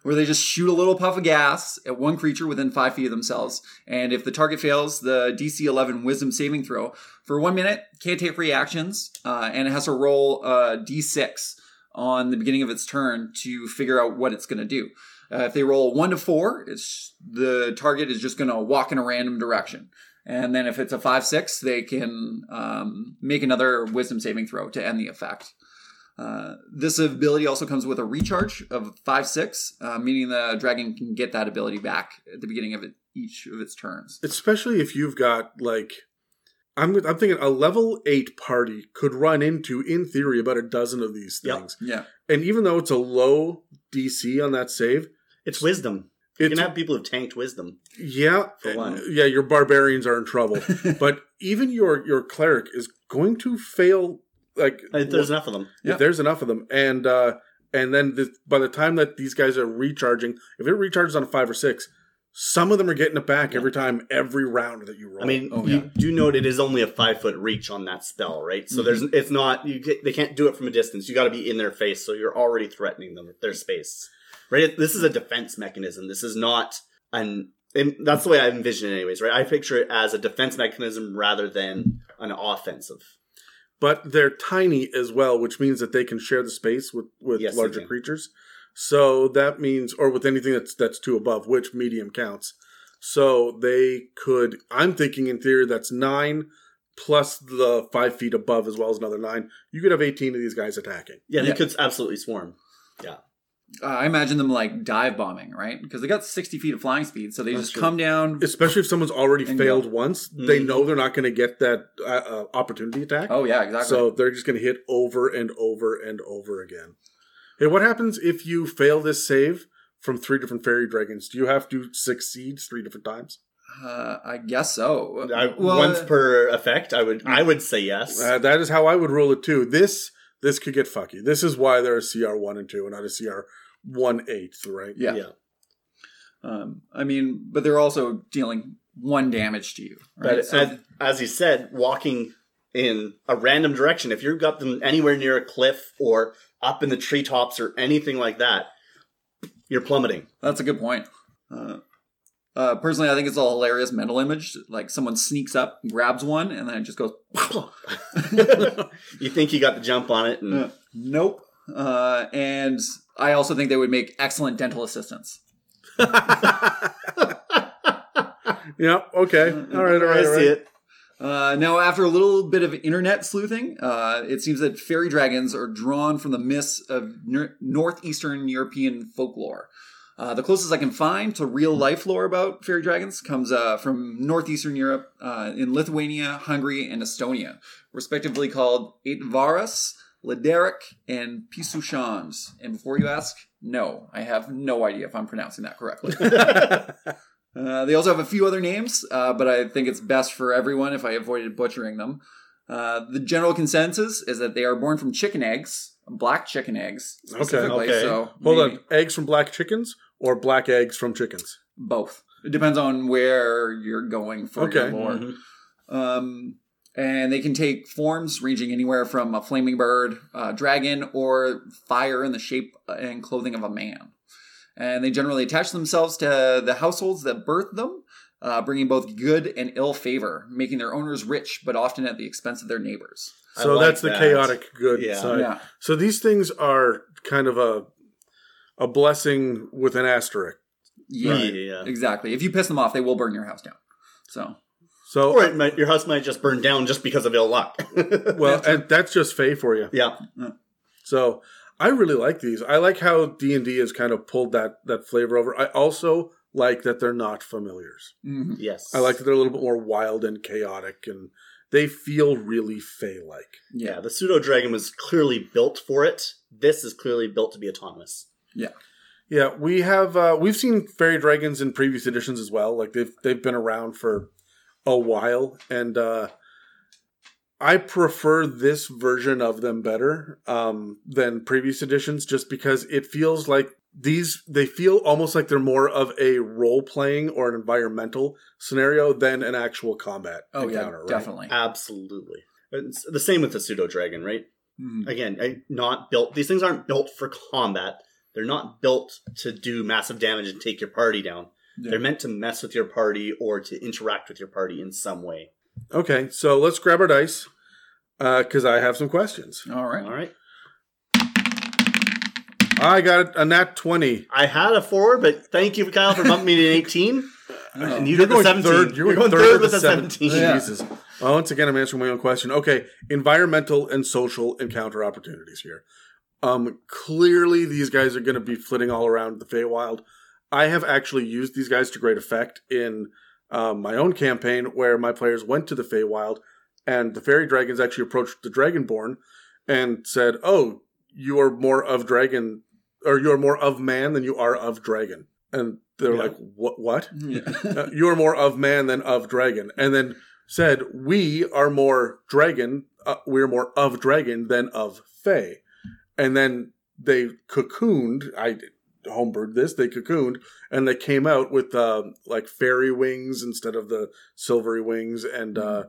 Where they just shoot a little puff of gas at one creature within five feet of themselves, and if the target fails the DC 11 Wisdom saving throw for one minute, can't take reactions, uh, and it has to roll a D6 on the beginning of its turn to figure out what it's going to do. Uh, if they roll one to four, it's the target is just going to walk in a random direction. And then if it's a five six, they can um, make another Wisdom saving throw to end the effect. Uh, this ability also comes with a recharge of five six, uh, meaning the dragon can get that ability back at the beginning of it, each of its turns. Especially if you've got like, I'm I'm thinking a level eight party could run into, in theory, about a dozen of these Yep. things. Yeah, And even though it's a low DC on that save, It's wisdom. You it's can have people who've tanked wisdom. yeah, For one. yeah, your barbarians are in trouble. (laughs) but even your your cleric is going to fail. Like There's enough of them. Yeah. if there's enough of them, and uh, and then the, by the time that these guys are recharging, if it recharges on a five or six, some of them are getting it back every time, every round that you roll. I mean, Oh, you yeah. do note it is only a five foot reach on that spell, right? So there's it's not you get, they can't do it from a distance. You got to be in their face, so you're already threatening them their space, right? This is a defense mechanism. This is not an. And that's the way I envision it, anyways, right? I picture it as a defense mechanism rather than an offensive. But they're tiny as well, which means that they can share the space with with Yes, they larger can. creatures. So that means, or with anything that's that's two above, which medium counts. So they could. I'm thinking in theory that's nine plus the five feet above as well as another nine. You could have 18 of these guys attacking. Yeah, they Yeah. could absolutely swarm. Uh, I imagine them like dive bombing, right? Because they got sixty feet of flying speed, so they That's just true. come down. Especially if someone's already failed go. once, they Mhm. know they're not going to get that uh, uh, opportunity attack. Oh yeah, exactly. So they're just going to hit over and over and over again. Hey, what happens if you fail this save from three different fairy dragons? Do you have to succeed three different times? uh, I guess so. I, Well, once per effect, I would I would say yes. Uh, that is how I would rule it too. This this could get fucky. This is why they're a CR one and two and not a CR one eighth, right? yeah. yeah. Um, I mean, but they're also dealing one damage to you. Right? But So- as, as you said, walking in a random direction, if you've got them anywhere near a cliff or up in the treetops or anything like that, you're plummeting. That's a good point. Uh, uh, personally, I think it's a hilarious mental image. Like someone sneaks up, grabs one, and then it just goes. (laughs) (laughs) you think you got the jump on it, and Uh, nope. Uh, and I also think they would make excellent dental assistants. (laughs) Yeah. Okay. (laughs) All right. All right. I see right. it. Uh, now, after a little bit of internet sleuthing, uh, it seems that fairy dragons are drawn from the myths of ner- northeastern European folklore. Uh, the closest I can find to real life lore about fairy dragons comes uh, from northeastern Europe uh, in Lithuania, Hungary, and Estonia, respectively called Aitvaras, Lederic, and Pisushans. And before you ask, no, I have no idea if I'm pronouncing that correctly. (laughs) Uh, they also have a few other names, uh, but I think it's best for everyone if I avoided butchering them. Uh, the general consensus is that they are born from chicken eggs, black chicken eggs specifically. okay. So Hold maybe on. Eggs from black chickens or black eggs from chickens? both. It depends on where you're going for your Okay. lore. Mhm. Um, and they can take forms ranging anywhere from a flaming bird, a dragon, or fire in the shape and clothing of a man. And they generally attach themselves to the households that birth them, uh, bringing both good and ill favor, making their owners rich, but often at the expense of their neighbors. So like that's the that. chaotic good Yeah. side. Yeah. So these things are kind of a a blessing with an asterisk. Yeah, Yeah. exactly. If you piss them off, they will burn your house down. So, So Or it might, your house might just burn down just because of ill luck. (laughs) well, and that's just Fey for you. yeah. So I really like these. I like how D and D has kind of pulled that that flavor over. I also like that they're not familiars. mhm. Yes. I like that they're a little bit more wild and chaotic, and they feel really Fey like. Yeah, the pseudo dragon was clearly built for it. This is clearly built to be autonomous. Yeah. Yeah, we have uh, we've seen fairy dragons in previous editions as well. Like they've they've been around for a while, and uh, I prefer this version of them better um, than previous editions, just because it feels like these they feel almost like they're more of a role playing or an environmental scenario than an actual combat oh yeah, right? definitely. Absolutely. It's the same with the pseudo dragon, right? Mhm. Again, I- not built. These things aren't built for combat. They're not built to do massive damage and take your party down. Yeah. They're meant to mess with your party or to interact with your party in some way. Okay, so let's grab our dice because I have some questions. All right. All right. I got a nat 20. I had a four, but thank you, Kyle, for bumping me to an 18. (laughs) And you You're got the going 17. third. You're, going third with the a 17. Yeah. Jesus. Well, once again, I'm answering my own question. Okay, environmental and social encounter opportunities here. Um, clearly, these guys are going to be flitting all around the Feywild. I have actually used these guys to great effect in um, my own campaign, where my players went to the Feywild, and the fairy dragons actually approached the Dragonborn and said, "Oh, you are more of dragon, or you are more of man than you are of dragon." And they're Yeah. like, "What? What?" Yeah. (laughs) uh, you are more of man than of dragon. And then said, we are more dragon, uh, we're more of dragon than of fae. And then they cocooned, I homebrewed this, they cocooned, and they came out with uh, like fairy wings instead of the silvery wings. And, uh,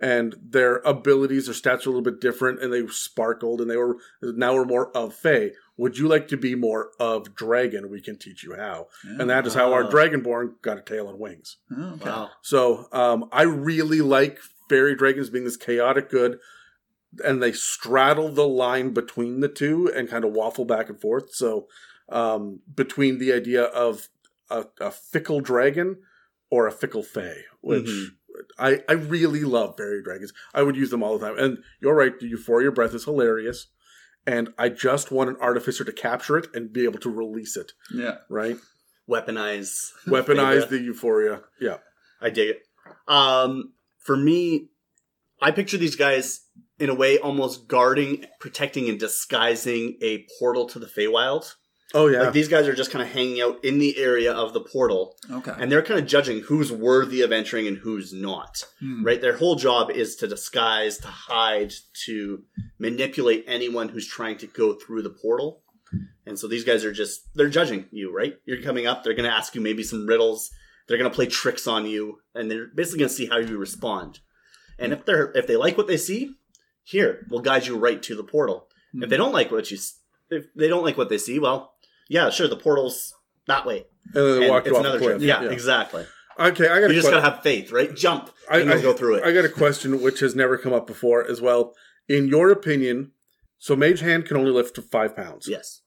and their abilities, their stats are a little bit different, and they sparkled, and they were now we're more of Fae. Would you like to be more of Dragon? We can teach you how, and that is how our Oh. Dragonborn got a tail and wings. Oh, okay. Wow. So um, I really like fairy dragons being this chaotic good, and they straddle the line between the two and kind of waffle back and forth. So um, between the idea of a, a fickle dragon or a fickle fae, which Mhm. I, I really love fairy dragons. I would use them all the time. And you're right, the Euphoria breath is hilarious. And I just want an artificer to capture it and be able to release it, Yeah. right? Weaponize. (laughs) Weaponize the Euphoria. Yeah. I dig it. Um, for me, I picture these guys in a way almost guarding, protecting, and disguising a portal to the Feywild. Oh, yeah. Like these guys are just kind of hanging out in the area of the portal, Okay. and they're kind of judging who's worthy of entering and who's not. Hmm. Right? Their whole job is to disguise, to hide, to manipulate anyone who's trying to go through the portal. And so these guys are just they're judging you, right? You're coming up, they're going to ask you maybe some riddles. They're going to play tricks on you and they're basically going to see how you respond. And if they're if they like what they see, here, we'll guide you right to the portal. If they don't like what you if they don't like what they see, well, yeah, sure, the portal's that way. and then they And walk it's off the another cliff. trick. Yeah, exactly. Okay, I got You just que- got to have faith, right? Jump I, and I- go through it. I got a question which has never come up before as well. In your opinion, so Mage Hand can only lift to five pounds. yes.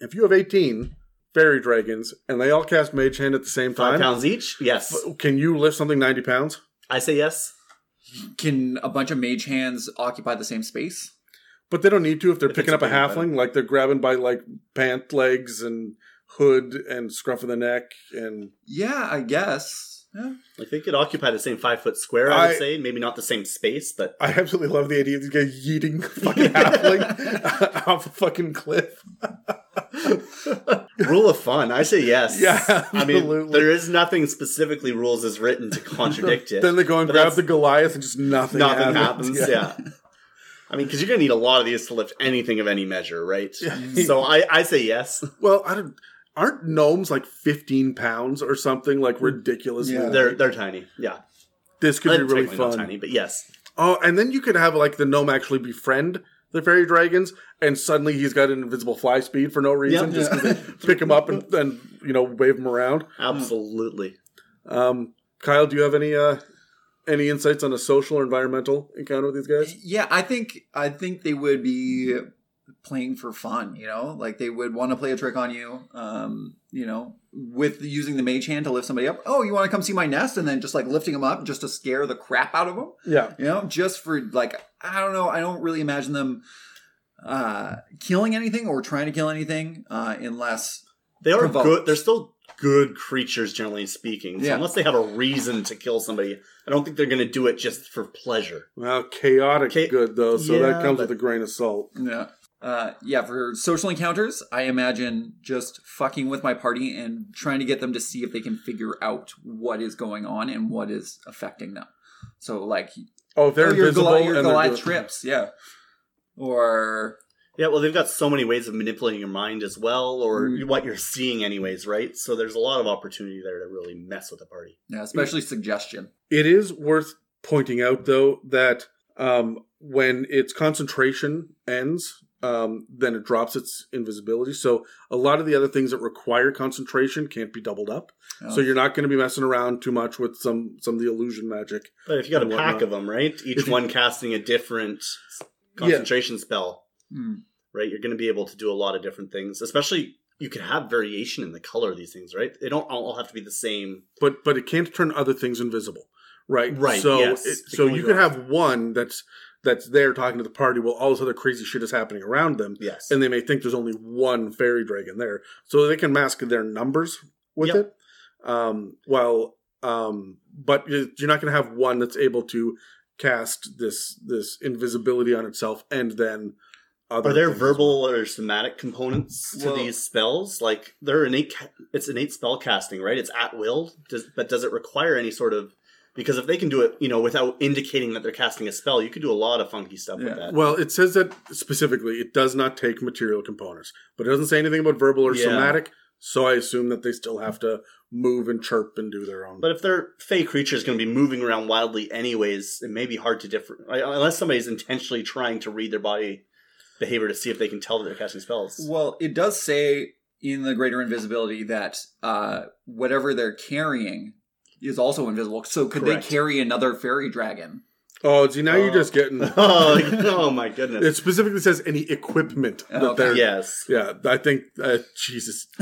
If you have 18 fairy dragons and they all cast Mage Hand at the same time, Five pounds each? Yes. can you lift something 90 pounds? I say yes. Can a bunch of mage hands occupy the same space? But they don't need to if they're If picking up a a big halfling, like they're grabbing by like pant legs and hood and scruff of the neck and Yeah, I guess. Yeah. Like they could occupy the same five foot square, I would say. Maybe not the same space, but I absolutely love the idea of these guys yeeting fucking (laughs) halfling (laughs) off a fucking cliff. (laughs) rule of fun. I say yes. Yeah, I mean, there is nothing specifically rules as written to contradict it. Then they go and But grab the Goliath and just nothing, Nothing happens. happens. Yeah. I mean, because you're going to need a lot of these to lift anything of any measure, right? so I, I say yes. Well, I don't. Aren't gnomes like 15 pounds or something like ridiculously? Yeah. They're they're tiny. Yeah. this could be They're really technically not fun. tiny, but yes. Oh, and then you could have like the gnome actually befriend the fairy dragons, and suddenly he's got an invisible fly speed for no reason. Yep. Just 'cause they (laughs) pick him up and then you know wave him around. Absolutely. Um, Kyle, do you have any uh, any insights on a social or environmental encounter with these guys? Yeah, I think I think they would be playing for fun, you know? Like they would want to play a trick on you, um, you know, with using the mage hand to lift somebody up. Oh, you want to come see my nest and then just like lifting them up just to scare the crap out of them, Yeah, you know, just for like I don't know, I don't really imagine them uh killing anything or trying to kill anything uh unless They are Provoked. good. They're still good creatures, generally speaking. So Yeah. unless they have a reason to kill somebody, I don't think they're going to do it just for pleasure. well, chaotic Cha- good though, so that comes but- with a grain of salt. Yeah. Uh, yeah, for social encounters, I imagine just fucking with my party and trying to get them to see if they can figure out what is going on and what is affecting them. So, like, Oh, if they're oh, your, invisible Goli- your and they're Goliath trips, yeah. Or, Yeah, well, they've got so many ways of manipulating your mind as well, or Mm. what you're seeing, anyways, right? So there's a lot of opportunity there to really mess with the party. yeah, especially suggestion. It is worth pointing out, though, that um, when its concentration ends, um, then it drops its invisibility. So a lot of the other things that require concentration can't be doubled up. Oh. So you're not going to be messing around too much with some some of the illusion magic. But if you got a And pack of them, right? (laughs) Each If you- one casting a different concentration spell. Hmm. right? You're going to be able to do a lot of different things, especially you can have variation in the color of these things, right? They don't all have to be the same. but but it can't turn other things invisible, right? Right, So yes. it, It so can you could have one that's that's there talking to the party while all this other crazy shit is happening around them, Yes. and they may think there's only one fairy dragon there, so they can mask their numbers with Yep. it. Um, well, um, but you're not going to have one that's able to cast this this invisibility on itself and then. Other Are there verbal or somatic components to Well- these spells? Like they're innate. ca- It's innate spell casting, right? It's at will. Does, but does it require any sort of? Because if they can do it, you know, without indicating that they're casting a spell, you could do a lot of funky stuff Yeah. with that. Well, it says that specifically it does not take material components, but it doesn't say anything about verbal or Yeah. somatic. So I assume that they still have to move and chirp and do their own. But if their fey creature is going to be moving around wildly anyways, it may be hard to differ unless somebody's intentionally trying to read their body behavior to see if they can tell that they're casting spells. Well, it does say in the greater invisibility that uh, whatever they're carrying is also invisible. So could Correct. they carry another fairy dragon? oh, see, now you're just getting. (laughs) oh, like, (laughs) oh my goodness! It specifically says any equipment that Okay. they're. yes, Yeah, I think uh, Jesus, (laughs)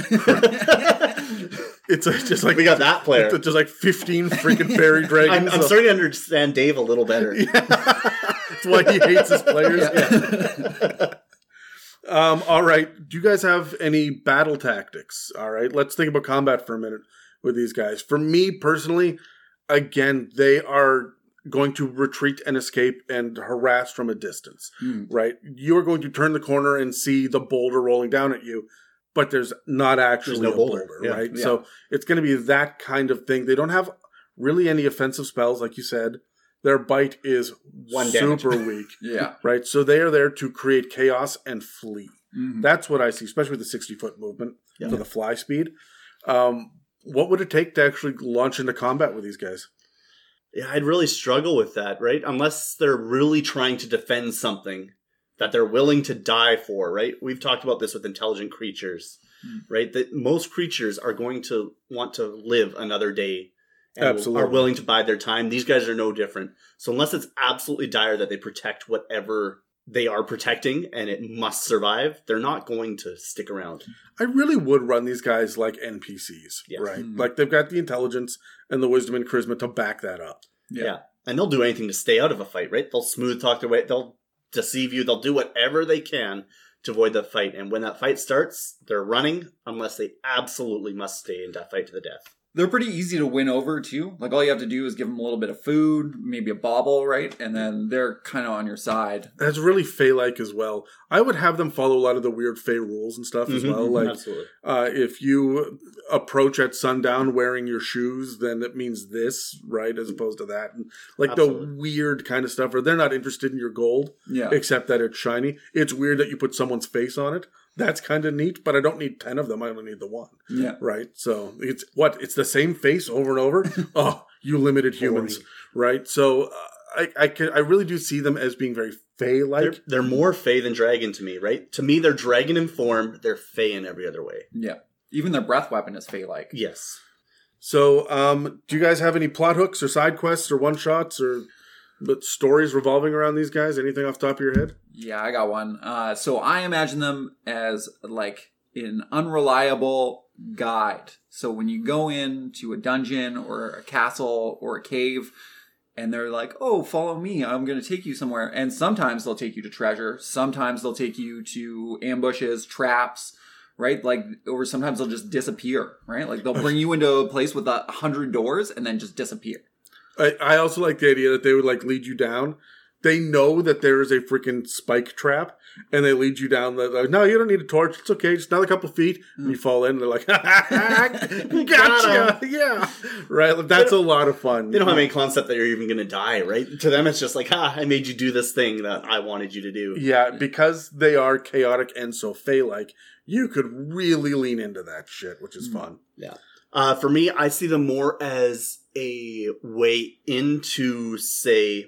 it's uh, just like we got that player. It's just like fifteen freaking fairy dragons. I'm, I'm starting to understand Dave a little better. That's (laughs) why he hates his players. Yeah. (laughs) Um, all right. Do you guys have any battle tactics? All right. Let's think about combat for a minute with these guys. For me personally, again, they are going to retreat and escape and harass from a distance, Hmm. right? You're going to turn the corner and see the boulder rolling down at you, but there's not actually no a boulder. boulder, Yeah. right? Yeah. So it's going to be that kind of thing. They don't have really any offensive spells, like you said. Their bite is One damage. super (laughs) weak Yeah. right? So they are there to create chaos and flee. Mhm. That's what I see, especially with the 60 foot movement Yeah. for the fly speed. Um, what would it take to actually launch into combat with these guys? Yeah, I'd really struggle with that, right? Unless they're really trying to defend something that they're willing to die for, right? We've talked about this with intelligent creatures, Hmm. right? That most creatures are going to want to live another day Absolutely. are willing to bide their time. These guys are no different. So unless it's absolutely dire that they protect whatever they are protecting and it must survive, they're not going to stick around. I really would run these guys like NPCs, Yes. right? Mhm. Like they've got the intelligence and the wisdom and charisma to back that up. Yeah. And they'll do anything to stay out of a fight, right? They'll smooth talk their way, they'll deceive you, they'll do whatever they can to avoid the fight. And when that fight starts, they're running unless they absolutely must stay in that fight to the death. They're pretty easy to win over too. Like all you have to do is give them a little bit of food, maybe a bauble, right? And then they're kind of on your side. That's really Fey like as well. I would have them follow a lot of the weird Fey rules and stuff as Mhm, well. Like uh, if you approach at sundown wearing your shoes, then it means this, right? As opposed to that. And like the weird kind of stuff or they're not interested in your gold, Yeah. except that it's shiny. It's weird that you put someone's face on it. That's kind of neat, but I don't need 10 of them. I only need the one, Yeah. right? So it's what? It's the same face over and over. (laughs) oh, you limited humans, Boring. right? So uh, I, I can, I really do see them as being very Fey They're, like. they're more Fey than Dragon to me, right? To me, they're Dragon in form, they're Fey in every other way. Yeah. Even their breath weapon is fey like. Yes. So, um, do you guys have any plot hooks or side quests or one shots or but stories revolving around these guys? Anything off top of your head? Yeah, I got one. Uh, so I imagine them as like an unreliable guide. So when you go into a dungeon or a castle or a cave, and they're like, "Oh, follow me. I'm going to take you somewhere." And sometimes they'll take you to treasure. Sometimes they'll take you to ambushes, traps, right? Like, or sometimes they'll just disappear, right? Like they'll bring you into a place with a hundred doors and then just disappear. I, I also like the idea that they would like lead you down. They know that there is a freaking spike trap, and they lead you down. The, like, no, you don't need a torch. It's okay. Just another couple feet, and you mm. fall in. And they're like, (laughs) (laughs) "Gotcha!" (laughs) Yeah, right. like, That's a lot of fun. They don't have any concept that you're even going to die, right? To them, it's just like, ha, I made you do this thing that I wanted you to do. Yeah, because they are chaotic and so Fey like, you could really lean into that shit, which is mm. fun. Uh, for me, I see them more as a way into, say,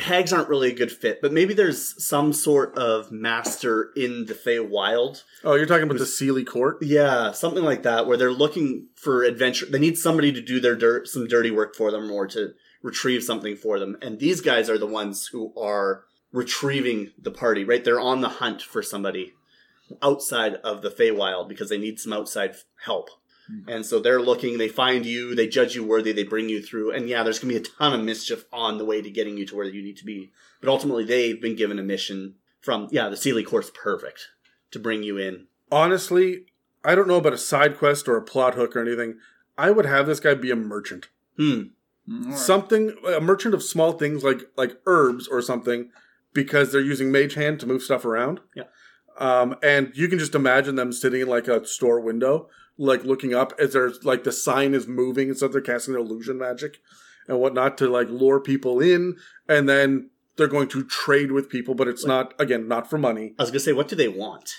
hags aren't really a good fit, but maybe there's some sort of master in the Feywild. Oh, you're talking about the Seelie Court? Yeah, something like that, where they're looking for adventure. They need somebody to do their dirt, some dirty work for them, or to retrieve something for them. And these guys are the ones who are retrieving the party. Right, they're on the hunt for somebody outside of the Feywild because they need some outside f- help. And so they're looking, they find you, they judge you worthy, they bring you through. And yeah, there's going to be a ton of mischief on the way to getting you to where you need to be. But ultimately, they've been given a mission from, yeah, the Seelie Court's perfect to bring you in. Honestly, I don't know about a side quest or a plot hook or anything. I would have this guy be a merchant. Hmm. Mm, all right. Something a merchant of small things like like herbs or something because they're using mage hand to move stuff around. Yeah. Um, and you can just imagine them sitting in like a store window, like looking up as there's like the sign is moving and stuff. They're casting their illusion magic and whatnot to like lure people in, and then they're going to trade with people, but it's not again not for money. I was going to say, what do they want?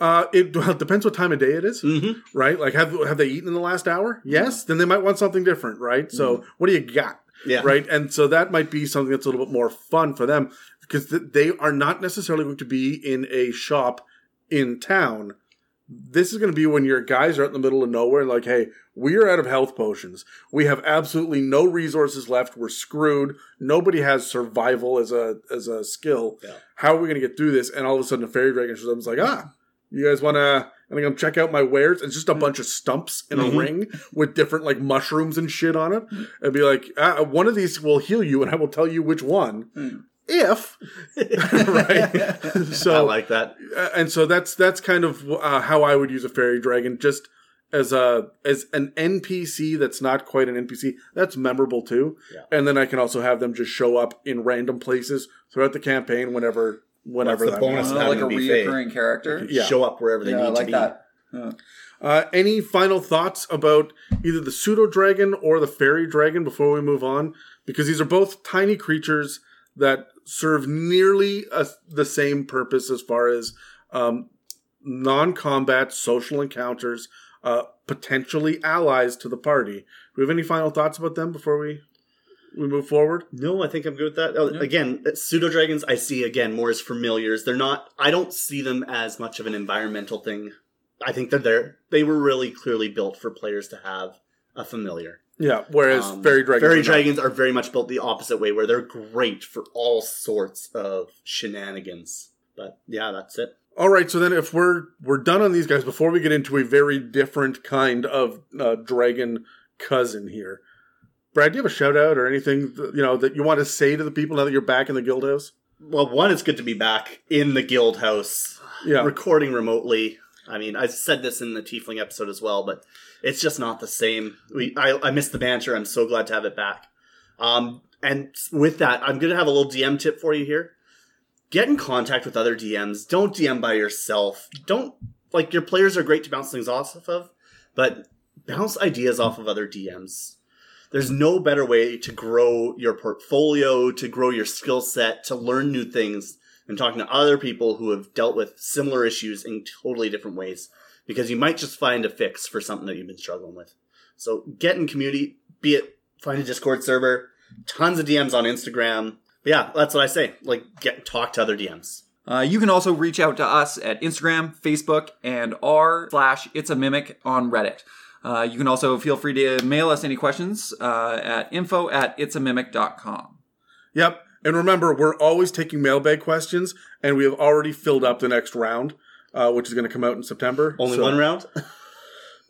Uh, it, well, depends what time of day it is, Mm-hmm. right? Like have have they eaten in the last hour? Yes, then they might want something different, right? So what do you got? Yeah. right? And so that might be something that's a little bit more fun for them because th- they are not necessarily going to be in a shop in town. This is going to be when your guys are out in the middle of nowhere and like, hey, we are out of health potions. We have absolutely no resources left. We're screwed. Nobody has survival as a as a skill. Yeah. How are we going to get through this? And all of a sudden, a fairy dragon shows up. and is like, ah, you guys want to? I think I'm check out my wares. It's just a bunch of stumps in a Mhm. ring with different like mushrooms and shit on it, and be like, ah, one of these will heal you, and I will tell you which one. Mm. If (laughs) right, (laughs) so I like that. uh, and so that's that's kind of uh, how I would use a fairy dragon, just as a as an NPC that's not quite an NPC. That's memorable too. Yeah. And then I can also have them just show up in random places throughout the campaign whenever whenever the that bonus means. Uh, like a having to be fey. reoccurring character. Yeah. Show up wherever they Yeah, I need to like be. that. Yeah. Uh, any final thoughts about either the pseudo dragon or the fairy dragon before we move on? Because these are both tiny creatures that serve nearly a, the same purpose as far as um, non-combat social encounters, uh, potentially allies to the party. Do we have any final thoughts about them before we we move forward? No, I think I'm good with that. Oh, Yeah. Again, pseudo dragons I see again more as familiars. They're not. I don't see them as much of an environmental thing. I think they're there. They were really clearly built for players to have a familiar. Yeah. Whereas Um, fairy dragons, Fairy are dragons are very much built the opposite way, where they're great for all sorts of shenanigans. But yeah, that's it. All right, so then if we're we're done on these guys before we get into a very different kind of uh, dragon cousin here, Brad, do you have a shout out or anything that, you know that you want to say to the people now that you're back in the guild house? Well, one, it's good to be back in the guild house, Yeah, recording remotely. I mean, I said this in the Tiefling episode as well, but it's just not the same. We, I, I missed the banter. I'm so glad to have it back. Um, and with that, I'm going to have a little DM tip for you here. Get in contact with other DMs. Don't DM by yourself. Don't like your players are great to bounce things off of, but bounce ideas off of other DMs. There's no better way to grow your portfolio, to grow your skill set, to learn new things than talking to other people who have dealt with similar issues in totally different ways. Because you might just find a fix for something that you've been struggling with. So get in community, be it find a Discord server, tons of DMs on Instagram. But yeah, that's what I say. Like get talk to other DMs. Uh, you can also reach out to us at Instagram, Facebook, and r slash it's a mimic on Reddit. Uh, you can also feel free to mail us any questions uh, at info at it'samimic.com. yep. And remember, we're always taking mailbag questions, and we have already filled up the next round, uh, which is going to come out in September. Only So- one round? (laughs)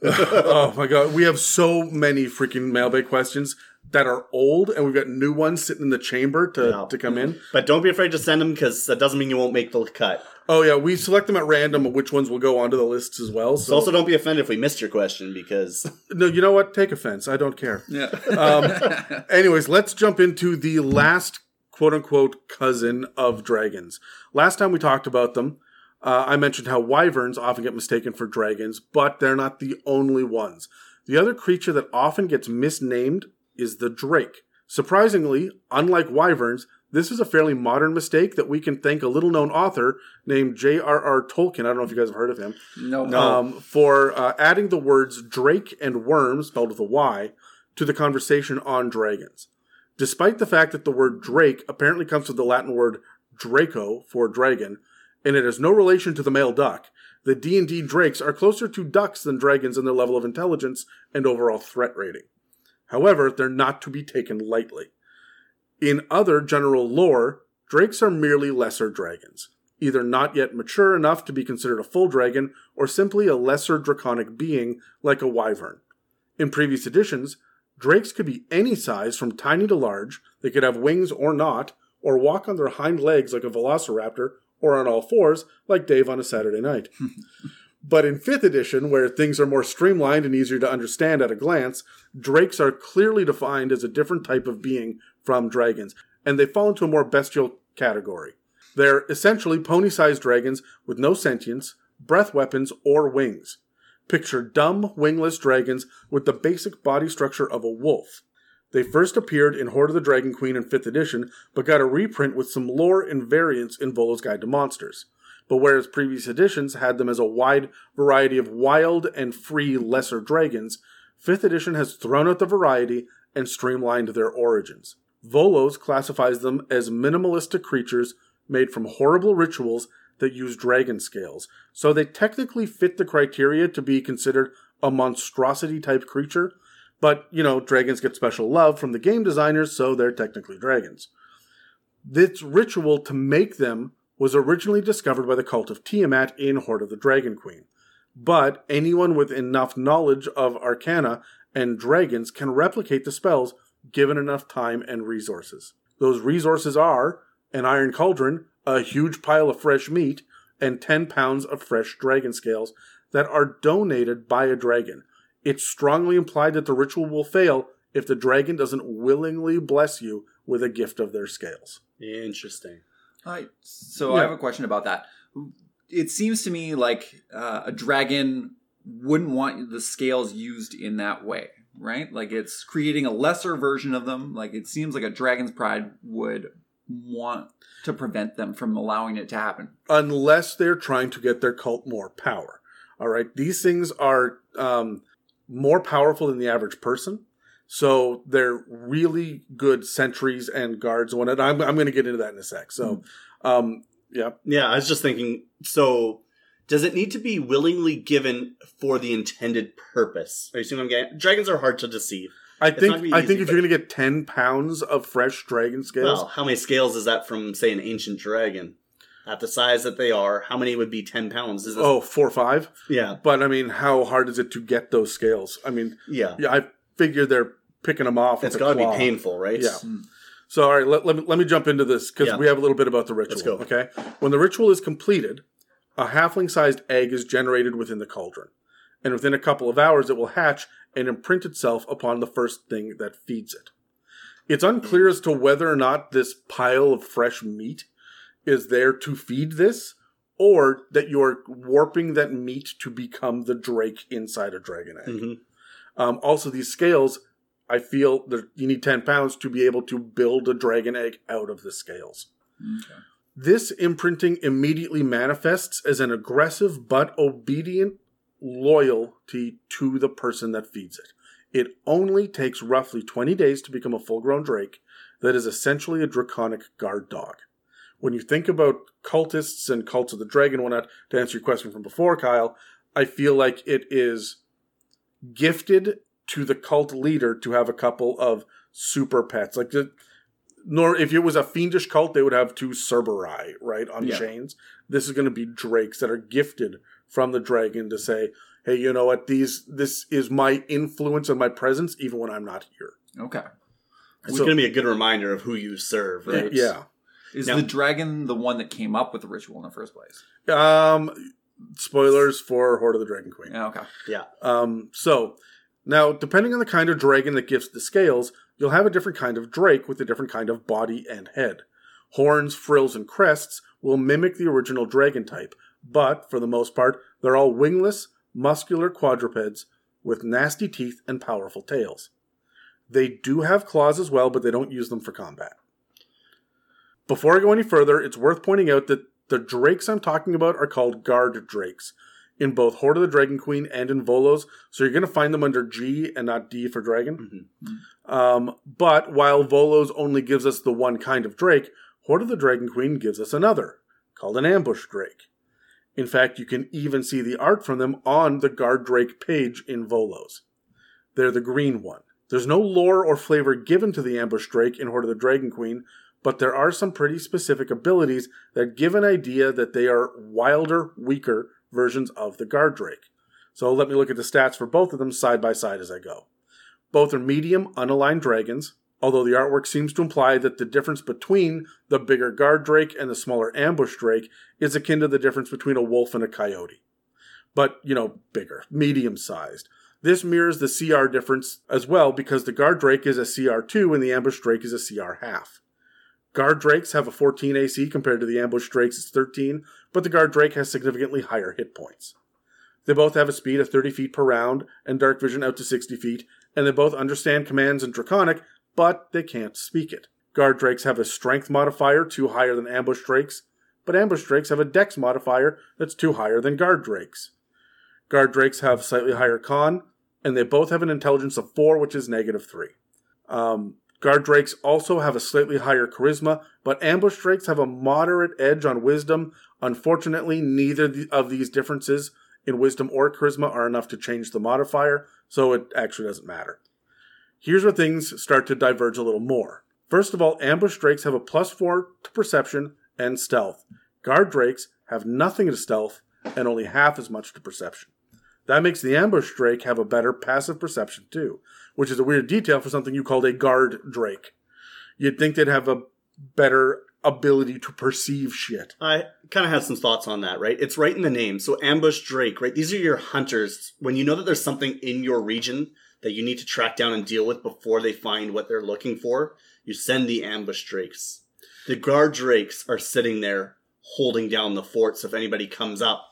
(laughs) oh my god, we have so many freaking mailbag questions that are old, and we've got new ones sitting in the chamber to, Yeah. to come in. but don't be afraid to send them because that doesn't mean you won't make the cut. Oh yeah, we select them at random, of which ones will go onto the lists as well. So, So also don't be offended if we missed your question because (laughs) no, you know what? Take offense. I don't care. Yeah. Um, anyways, let's jump into the last quote unquote cousin of dragons. Last time we talked about them, uh, I mentioned how wyverns often get mistaken for dragons, but they're not the only ones. The other creature that often gets misnamed is the drake. Surprisingly, unlike wyverns, this is a fairly modern mistake that we can thank a little known author named J.R.R. Tolkien. I don't know if you guys have heard of him no. No. um, for uh, adding the words Drake and wyrm, spelled with a Y, to the conversation on dragons. Despite the fact that the word Drake apparently comes from the Latin word Draco for dragon, and it has no relation to the male duck, the D&D drakes are closer to ducks than dragons in their level of intelligence and overall threat rating. However, they're not to be taken lightly. In other general lore, Drakes are merely lesser dragons, either not yet mature enough to be considered a full dragon, or simply a lesser draconic being like a wyvern. In previous editions, drakes could be any size from tiny to large, they could have wings or not, or walk on their hind legs like a velociraptor, or on all fours like Dave on a Saturday night. (laughs) but in 5th edition, where things are more streamlined and easier to understand at a glance, drakes are clearly defined as a different type of being from dragons, and they fall into a more bestial category. They're essentially pony sized dragons with no sentience, breath weapons, or wings. Picture dumb, wingless dragons with the basic body structure of a wolf. They first appeared in Hoard of the Dragon Queen in 5th edition, but got a reprint with some lore and variants in Volo's Guide to Monsters. But whereas previous editions had them as a wide variety of wild and free lesser dragons, 5th edition has thrown out the variety and streamlined their origins. Volos classifies them as minimalistic creatures made from horrible rituals that use dragon scales, so they technically fit the criteria to be considered a monstrosity type creature, but, you know, dragons get special love from the game designers, so they're technically dragons. This ritual to make them was originally discovered by the cult of Tiamat in Hoard of the Dragon Queen. But anyone with enough knowledge of arcana and dragons can replicate the spells given enough time and resources. Those resources are an iron cauldron, a huge pile of fresh meat, and 10 pounds of fresh dragon scales that are donated by a dragon. It's strongly implied that the ritual will fail if the dragon doesn't willingly bless you with a gift of their scales. Interesting. Hi. So I have a question about that. It seems to me like uh, a dragon wouldn't want the scales used in that way, right? Like it's creating a lesser version of them. Like it seems like a dragon's pride would want to prevent them from allowing it to happen. unless they're trying to get their cult more power. All right, these things are um, more powerful than the average person, so they're really good sentries and guards. When it, I'm, I'm going to get into that in a sec. So, um, yeah, Yeah, I was just thinking. So, does it need to be willingly given for the intended purpose? Are you seeing what I'm getting? Dragons are hard to deceive. I It's think not gonna be I easy, think if but- you're going to get ten pounds of fresh dragon scales, Well, how many scales is that from, say, an ancient dragon? At the size that they are, how many would be ten pounds? Is this, oh, four or five. yeah, But I mean, how hard is it to get those scales? I mean, yeah. yeah, I figure they're picking them off. It's with a got to be painful, right? Yeah. Hmm. So, all right, let, let, me, let me jump into this because Yeah. we have a little bit about the ritual. Let's go. Okay. When the ritual is completed, a halfling sized egg is generated within the cauldron. And within a couple of hours, it will hatch and imprint itself upon the first thing that feeds it. It's unclear as to whether or not this pile of fresh meat is there to feed this, or that you're warping that meat to become the drake inside a dragon egg. hmm Um, also, these scales, I feel that you need 10 pounds to be able to build a dragon egg out of the scales. This imprinting immediately manifests as an aggressive but obedient loyalty to the person that feeds it. It only takes roughly 20 days to become a full grown drake that is essentially a draconic guard dog. When you think about cultists and cults of the dragon, whatnot, to answer your question from before, Kyle, I feel like it is gifted to the cult leader to have a couple of super pets. Like the, nor if it was a fiendish cult, they would have two Cerberus, right, on Yeah. chains. This is going to be drakes that are gifted from the dragon to say, "Hey, you know what? These this is my influence and my presence, even when I'm not here." Okay. It's So- going to be a good reminder of who you serve, right? Yeah. Is Now- the dragon the one that came up with the ritual in the first place? Um, spoilers for Hoard of the Dragon Queen. Yeah, okay. Yeah. Um, so now, depending on the kind of dragon that gives the scales, you'll have a different kind of drake with a different kind of body and head. Horns, frills, and crests will mimic the original dragon type, but for the most part, they're all wingless, muscular quadrupeds with nasty teeth and powerful tails. They do have claws as well, but they don't use them for combat. Before I go any further, it's worth pointing out that the drakes I'm talking about are called guard drakes in both Hoard of the Dragon Queen and in Volos, so you're going to find them under G and not D for dragon. Um, but while Volos only gives us the one kind of drake, Hoard of the Dragon Queen gives us another, called an ambush drake. In fact, you can even see the art from them on the guard drake page in Volos. They're the green one. There's no lore or flavor given to the ambush drake in Hoard of the Dragon Queen, but there are some pretty specific abilities that give an idea that they are wilder, weaker versions of the Guard Drake. So let me look at the stats for both of them side by side as I go. Both are medium, unaligned dragons, although the artwork seems to imply that the difference between the bigger Guard Drake and the smaller Ambush Drake is akin to the difference between a wolf and a coyote. But, you know, bigger, medium sized. This mirrors the CR difference as well because the Guard Drake is a CR2 and the Ambush Drake is a CR half. Guard Drakes have a 14 AC compared to the Ambush Drakes' it's 13, but the Guard Drake has significantly higher hit points. They both have a speed of 30 feet per round and dark vision out to 60 feet, and they both understand commands in Draconic, but they can't speak it. Guard Drakes have a strength modifier two higher than Ambush Drakes, but Ambush Drakes have a dex modifier that's two higher than Guard Drakes. Guard Drakes have slightly higher con, and they both have an intelligence of 4, which is negative 3. Um, Guard Drakes also have a slightly higher charisma, but Ambush Drakes have a moderate edge on wisdom. Unfortunately, neither of these differences in wisdom or charisma are enough to change the modifier, so it actually doesn't matter. Here's where things start to diverge a little more. First of all, Ambush Drakes have a plus 4 to perception and stealth. Guard Drakes have nothing to stealth and only half as much to perception. That makes the ambush drake have a better passive perception too, which is a weird detail for something you called a guard drake. You'd think they'd have a better ability to perceive shit. I kind of have some thoughts on that, right? It's right in the name. So ambush drake, right? These are your hunters. When you know that there's something in your region that you need to track down and deal with before they find what they're looking for, you send the ambush drakes. The guard drakes are sitting there holding down the forts if anybody comes up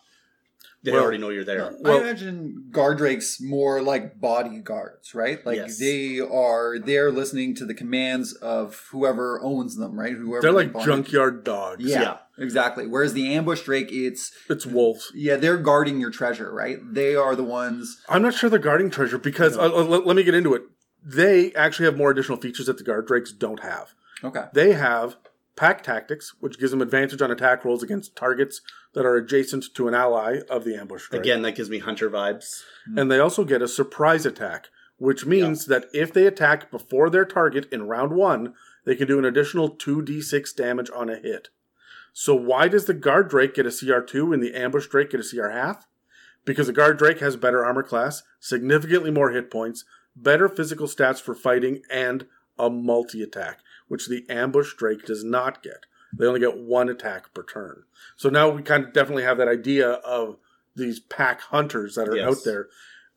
they well, already know you're there. Well, I imagine guard drakes more like bodyguards, right? Like yes. they are there listening to the commands of whoever owns them, right? Whoever they're like junkyard dogs. Yeah, yeah, exactly. Whereas the ambush drake, it's it's wolves. Yeah, they're guarding your treasure, right? They are the ones. I'm not sure they're guarding treasure because uh, let, let me get into it. They actually have more additional features that the guard drakes don't have. Okay. They have pack tactics, which gives them advantage on attack rolls against targets that are adjacent to an ally of the ambush. Strike. Again, that gives me hunter vibes. Hmm. And they also get a surprise attack, which means yeah. that if they attack before their target in round one, they can do an additional 2d6 damage on a hit. So why does the guard drake get a CR2 and the ambush drake get a CR half? Because the guard drake has better armor class, significantly more hit points, better physical stats for fighting, and a multi attack which the ambush drake does not get. They only get one attack per turn. So now we kind of definitely have that idea of these pack hunters that are yes. out there.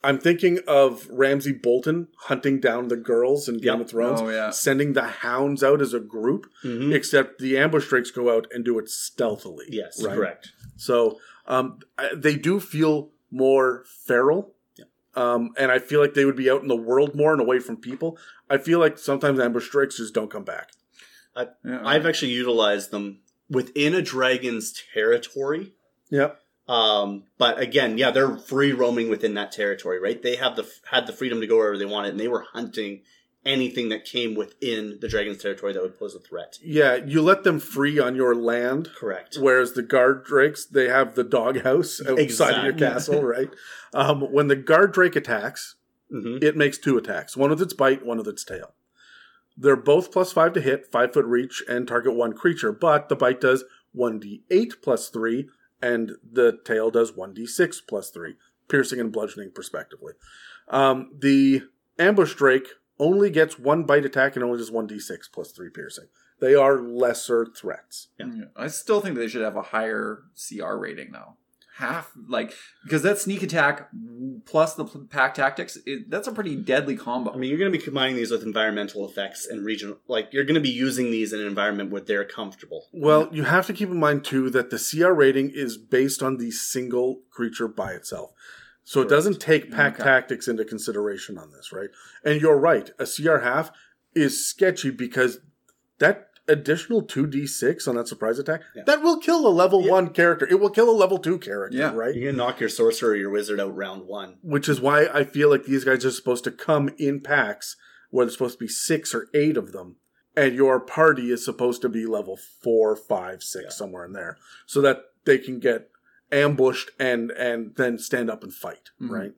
I'm thinking of Ramsay Bolton hunting down the girls in Game yep. of Thrones, oh, yeah. sending the hounds out as a group, mm-hmm. except the ambush drakes go out and do it stealthily. Yes, right? correct. So um, they do feel more feral um, and I feel like they would be out in the world more and away from people. I feel like sometimes ambush drakes just don't come back. I, yeah, I've actually utilized them within a dragon's territory. Yep. Um, but again, yeah, they're free roaming within that territory, right? They have the had the freedom to go wherever they wanted, and they were hunting anything that came within the dragon's territory that would pose a threat. Yeah, you let them free on your land. Correct. Whereas the guard drakes, they have the doghouse (laughs) outside exactly. of your castle, right? Um, when the guard drake attacks, mm-hmm. it makes two attacks one with its bite, one with its tail. They're both plus five to hit, five foot reach, and target one creature, but the bite does 1d8 plus three, and the tail does 1d6 plus three, piercing and bludgeoning, respectively. Um, the ambush drake only gets one bite attack and only does 1d6 plus 3 piercing. They are lesser threats. Yeah. I still think they should have a higher CR rating, though. Half, like, because that sneak attack plus the pack tactics, it, that's a pretty deadly combo. I mean, you're going to be combining these with environmental effects and regional, like, you're going to be using these in an environment where they're comfortable. Well, you have to keep in mind, too, that the CR rating is based on the single creature by itself. So Correct. it doesn't take pack okay. tactics into consideration on this, right? And you're right. A CR half is sketchy because that additional 2d6 on that surprise attack, yeah. that will kill a level yeah. 1 character. It will kill a level 2 character, yeah. right? You can knock your sorcerer or your wizard out round 1. Which is why I feel like these guys are supposed to come in packs where there's supposed to be 6 or 8 of them. And your party is supposed to be level four, five, six, somewhere in there. So that they can get ambushed and and then stand up and fight, mm-hmm. right?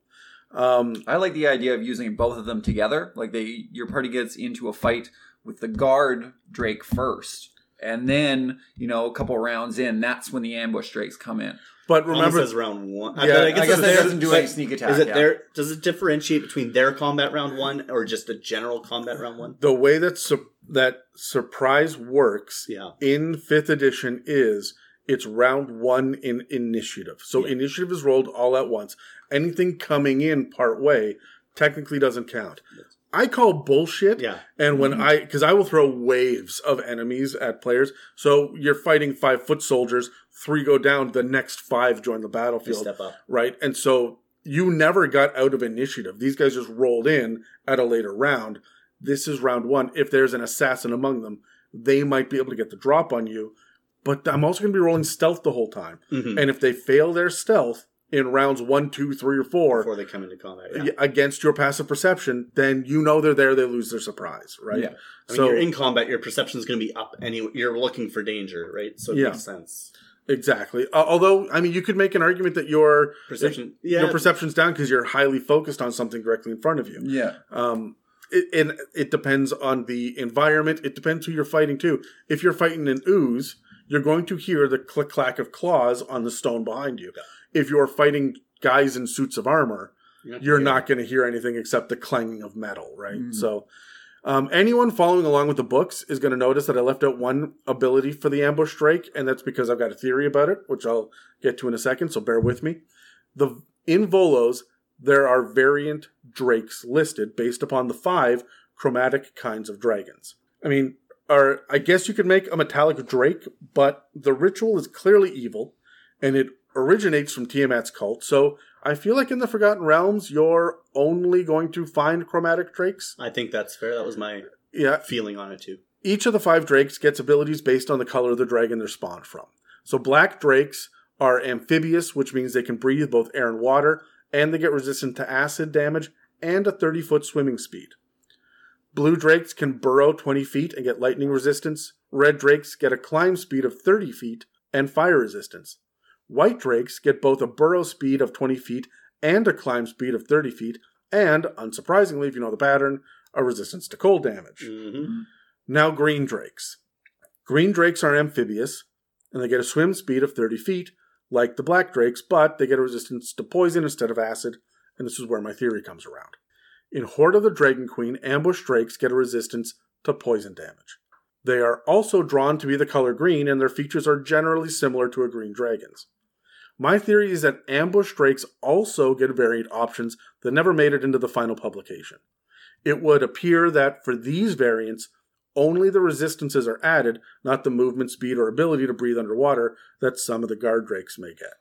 Um, I like the idea of using both of them together. Like they, your party gets into a fight with the guard drake first. And then, you know, a couple rounds in, that's when the ambush drakes come in. But Remember, remember, says round one. Yeah, but I guess it's that their- doesn't do any sneak attack. Is it yeah. their? Does it differentiate between their combat round one or just a general combat round one? the way that su- that surprise works Yeah. in fifth edition is it's round one in initiative. So Yeah. initiative is rolled all at once. Anything coming in part way technically doesn't count. I call bullshit. Yeah. And when mm-hmm. I, because I will throw waves of enemies at players. So you're fighting five foot soldiers, three go down, the next five join the They battlefield step up. right? And so you never got out of initiative. These guys just rolled in at a later round. This is round one. If there's an assassin among them, they might be able to get the drop on you. But I'm also going to be rolling stealth the whole time. Mhm. And if they fail their stealth in rounds one, two, three, or four before they come into combat. Yeah. against your passive perception, then you know they're there. They lose their surprise, right? Yeah. I mean, so you're in combat. Your perception is going to be up anyway. You're looking for danger, right? So it Yeah. makes sense. exactly. Uh, although, I mean, you could make an argument that your Perception. Yeah. your perception's down because you're highly focused on something directly in front of you. Yeah. Um, it, and it depends on the environment. It depends who you're fighting too. If you're fighting an ooze, you're going to hear the click clack of claws on the stone behind you. If you're fighting guys in suits of armor, you're not going to hear anything except the clanging of metal, right? Mm. So, um, anyone following along with the books is going to notice that I left out one ability for the ambush drake, and that's because I've got a theory about it, which I'll get to in a second. So bear with me. The in Volos, there are variant drakes listed based upon the five chromatic kinds of dragons. I mean, or I guess you could make a metallic drake, but the ritual is clearly evil, and it originates from Tiamat's cult. So I feel like in the Forgotten Realms, you're only going to find chromatic drakes. I think that's fair. That was my Yeah, feeling on it too. each of the five drakes gets abilities based on the color of the dragon they're spawned from. So black drakes are amphibious, which means they can breathe both air and water, and they get resistant to acid damage and a 30 foot swimming speed. Blue drakes can burrow 20 feet and get lightning resistance. Red drakes get a climb speed of 30 feet and fire resistance. White drakes get both a burrow speed of 20 feet and a climb speed of 30 feet, and, unsurprisingly, if you know the pattern, a resistance to cold damage. hmm Now, green drakes. Green drakes are amphibious, and they get a swim speed of 30 feet, like the black drakes, but they get a resistance to poison instead of acid, and this is where my theory comes around. In Hoard of the Dragon Queen, ambush drakes get a resistance to poison damage. They are also drawn to be the color green, and their features are generally similar to a green dragon's. My theory is that ambush drakes also get variant options that never made it into the final publication. It would appear that for these variants, only the resistances are added, not the movement speed or ability to breathe underwater that some of the guard drakes may get.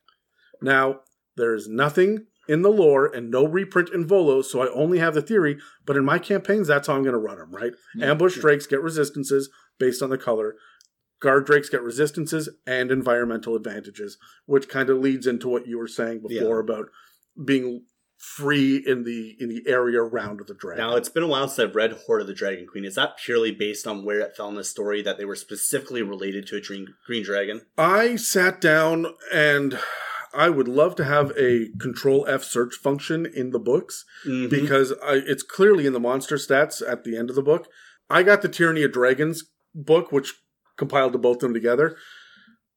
Now, there is nothing in the lore and no reprint in Volo, so I only have the theory, but in my campaigns, that's how I'm going to run them, right? Yeah. Ambush drakes get resistances based on the color. Guard drakes get resistances and environmental advantages, which kind of leads into what you were saying before Yeah. about being free in the in the area around the dragon. Now it's been a while since I've read Hoard of the Dragon Queen. Is that purely based on where it fell in the story that they were specifically related to a green, green dragon? I sat down and I would love to have a control F search function in the books Mhm. because I, it's clearly in the monster stats at the end of the book. I got the Tyranny of Dragons book, which compiled to both them together.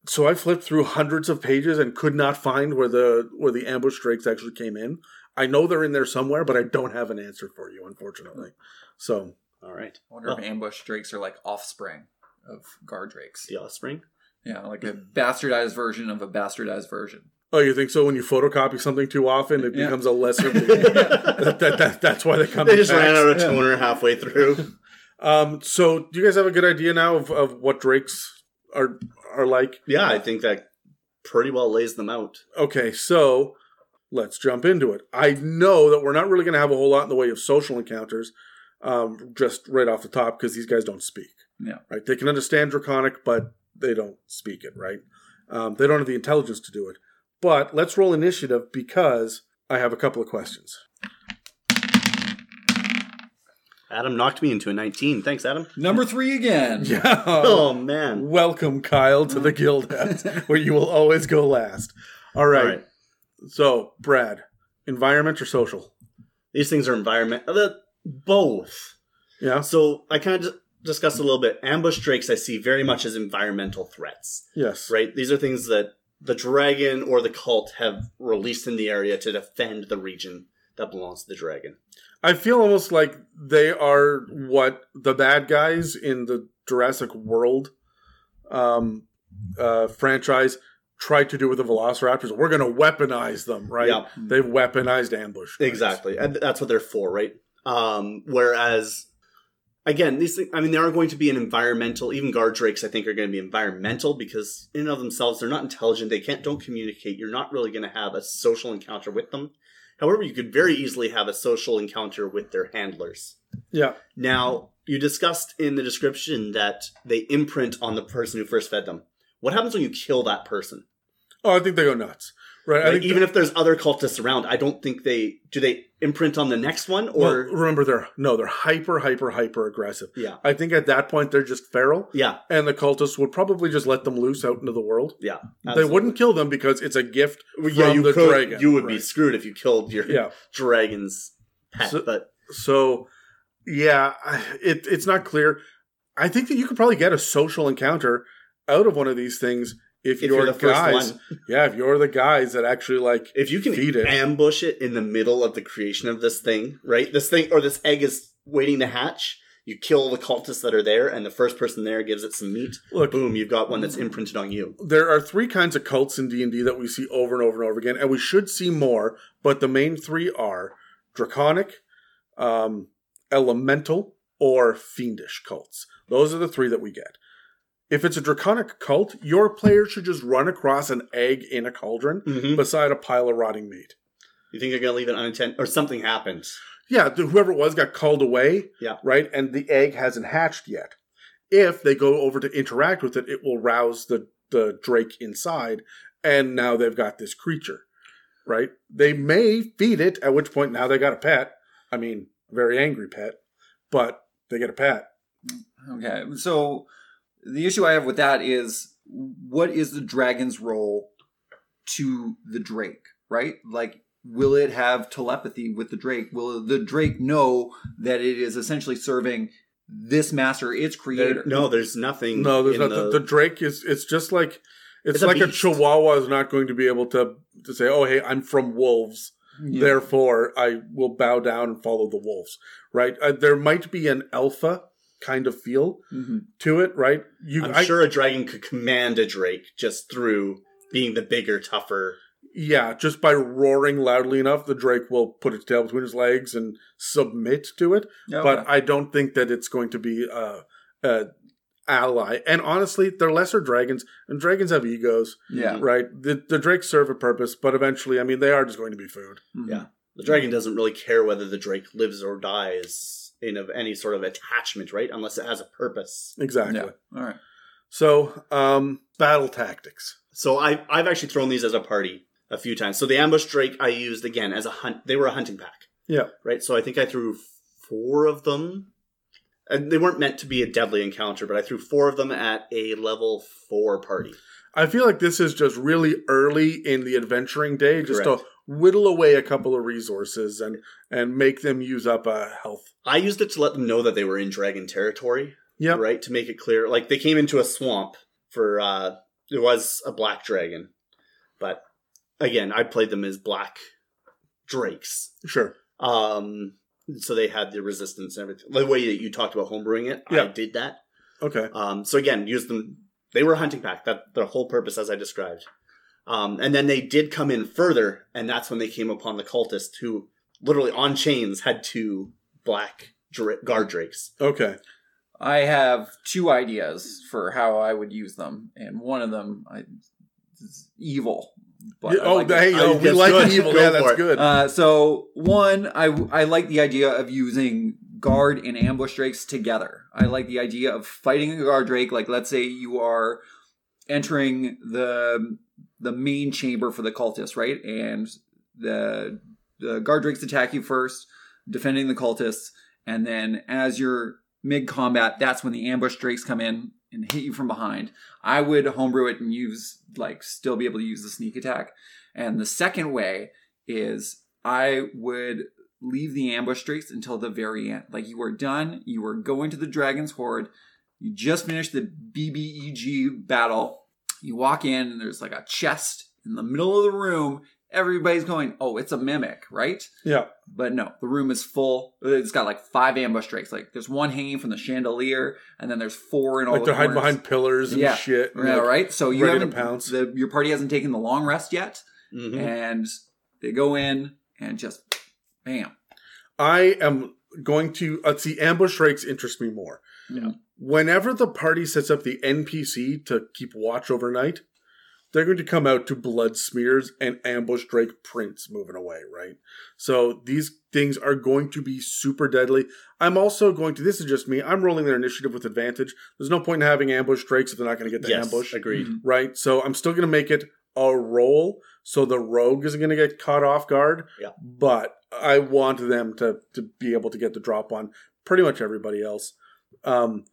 So I flipped through hundreds of pages and could not find where the where the ambush drakes actually came in. I know they're in there somewhere, but I don't have an answer for you, unfortunately. So All right. I wonder if ambush drakes are like offspring of guard drakes. The offspring. Yeah, like a bastardized version of a bastardized version. Oh, you think so? When you photocopy something too often, it Yeah. becomes a lesser. (laughs) that, that, that, that's why they come. They just ran out of toner halfway through. Um, so, do you guys have a good idea now of, of what drakes are are like? yeah, I think that pretty well lays them out. Okay, so let's jump into it. I know that we're not really going to have a whole lot in the way of social encounters, um, just right off the top, because these guys don't speak. Yeah. Right? They can understand Draconic, but they don't speak it. Right? Um, they don't have the intelligence to do it. But let's roll initiative because I have a couple of questions. Adam knocked me into a 19. Thanks, Adam. Number three again. (laughs) Yeah. Oh, man. Welcome, Kyle, to the Guild House, (laughs) where you will always go last. All right. All right. So, Brad, environment or social? These things are environment. uh, both. Yeah. So I kind of discussed a little bit. Ambush drakes I see very much as environmental threats. Yes. Right? These are things that the dragon or the cult have released in the area to defend the region that belongs to the dragon. I feel almost like they are what the bad guys in the Jurassic World um, uh, franchise tried to do with the Velociraptors. We're going to weaponize them, right? Yeah. They've weaponized ambush. drakes. Exactly. And that's what they're for, right? Um, whereas, again, these things, I mean, they are going to be an environmental, even guard drakes, I think, are going to be environmental because in and of themselves, they're not intelligent. They can't, don't communicate. You're not really going to have a social encounter with them. However, you could very easily have a social encounter with their handlers. Yeah. Now, you discussed in the description that they imprint on the person who first fed them. What happens when you kill that person? Oh, I think they go nuts. Right. Like, even if there's other cultists around, I don't think they do. They imprint on the next one, well, or remember they're no, they're hyper, hyper, hyper aggressive. yeah, I think at that point they're just feral, yeah, and the cultists would probably just let them loose out into the world. yeah. They wouldn't kill them because it's a gift Well, from yeah, you the could. dragon. you would be screwed if you killed your Yeah. dragon's pet. So- but So, yeah, it it's not clear. I think that you could probably get a social encounter out of one of these things if, if you're, you're the first guys. one, (laughs) Yeah, if you're the guys that actually like. if you can Feed it. ambush it in the middle of the creation of this thing, right? This thing or this egg is waiting to hatch. You kill the cultists that are there, and the first person there gives it some meat. Look, Boom, you've got one that's imprinted on you. there are three kinds of cults in D and D that we see over and over and over again, and we should see more. But the main three are draconic, um, elemental, or fiendish cults. Those are the three that we get. If it's a draconic cult, your player should just run across an egg in a cauldron Mm-hmm. beside a pile of rotting meat. You think they're gonna leave it unattended, or something happens? Yeah, th- whoever it was got called away. Yeah. Right? And the egg hasn't hatched yet. If they go over to interact with it, it will rouse the, the drake inside, and now they've got this creature. Right? They may feed it, at which point now they got a pet. I mean, a very angry pet, but they get a pet. Okay, so the issue I have with that is what is the dragon's role to the Drake, right? Like, will it have telepathy with the Drake? Will the Drake know that it is essentially serving this master, its creator? No, there's nothing. No, there's in not. The, the drake is. It's just like. It's, It's like a beast. chihuahua is not going to be able to to say, "Oh, hey, I'm from wolves." Yeah. therefore I will bow down and follow the wolves. Right? Uh, there might be an alpha kind of feel Mhm. to it, right? You, I'm I- sure a dragon could command a drake just through being the bigger, tougher. yeah, just by roaring loudly enough, the drake will put its tail between his legs and submit to it. Okay. But I don't think that it's going to be a, a ally. And honestly, they're lesser dragons, and dragons have egos, yeah. right? The the drakes serve a purpose, but eventually, I mean, they are just going to be food. Mhm. Yeah. The dragon doesn't really care whether the drake lives or dies in of any sort of attachment, right? Unless it has a purpose. Exactly. Yeah. All right. So, um, battle tactics. So I I've actually thrown these as a party a few times. So the ambush drake I used again as a hunt. They were a hunting pack, Yeah. right? So I think I threw four of them. And they weren't meant to be a deadly encounter, but I threw four of them at a level four party. I feel like this is just really early in the adventuring day, just Correct. to whittle away a couple of resources and and make them use up a health. I used it to let them know that they were in dragon territory, Yeah. right? To make it clear. Like they came into a swamp for uh there was a black dragon. But again, I played them as black drakes. Sure. Um so they had the resistance and everything. The way that you talked about homebrewing it, I Yeah. did that. Okay. Um so again, use them they were a hunting pack. That their whole purpose as I described. Um and then they did come in further, and that's when they came upon the cultist who literally on chains had two black dra- guard drakes. Okay. I have two ideas for how I would use them, and one of them I, is evil. But Yeah, I oh, like it. hey, I- oh, we like good. an evil. Go Yeah, that's it. good. Uh, so one, I I like the idea of using guard and ambush drakes together. I like the idea of fighting a guard drake. Like let's say you are entering the the main chamber for the cultists, right? And the the guard drakes attack you first, defending the cultists, and then as you're mid combat, that's when the ambush drakes come in and hit you from behind. I would homebrew it and use like still be able to use the sneak attack. And the second way is I would leave the ambush drakes until the very end. Like you are done, you are going to the dragon's hoard. You just finished the BBEG battle. You walk in and there's like a chest in the middle of the room. Everybody's going, "Oh, it's a mimic, right?" Yeah. But no, the room is full. It's got like five ambush drakes. Like there's one hanging from the chandelier, and then there's four in all Like the they're hiding behind pillars and Yeah. shit. and, Yeah, like, right. So you ready to haven't pounce. The, your party hasn't taken the long rest yet, Mhm. and they go in and just bam. I am going to uh, see ambush drakes interest me more. Yeah. Whenever the party sets up the NPC to keep watch overnight, they're going to come out to blood smears and ambush drake prints moving away, right? So these things are going to be super deadly. I'm also going to this is just me. I'm rolling their initiative with advantage. There's no point in having ambush drakes if they're not going to get the Yes, ambush agreed. Mhm. right? So I'm still going to make it a roll, so the rogue isn't going to get caught off guard. Yeah. But I want them to to be able to get the drop on pretty much everybody else. Um,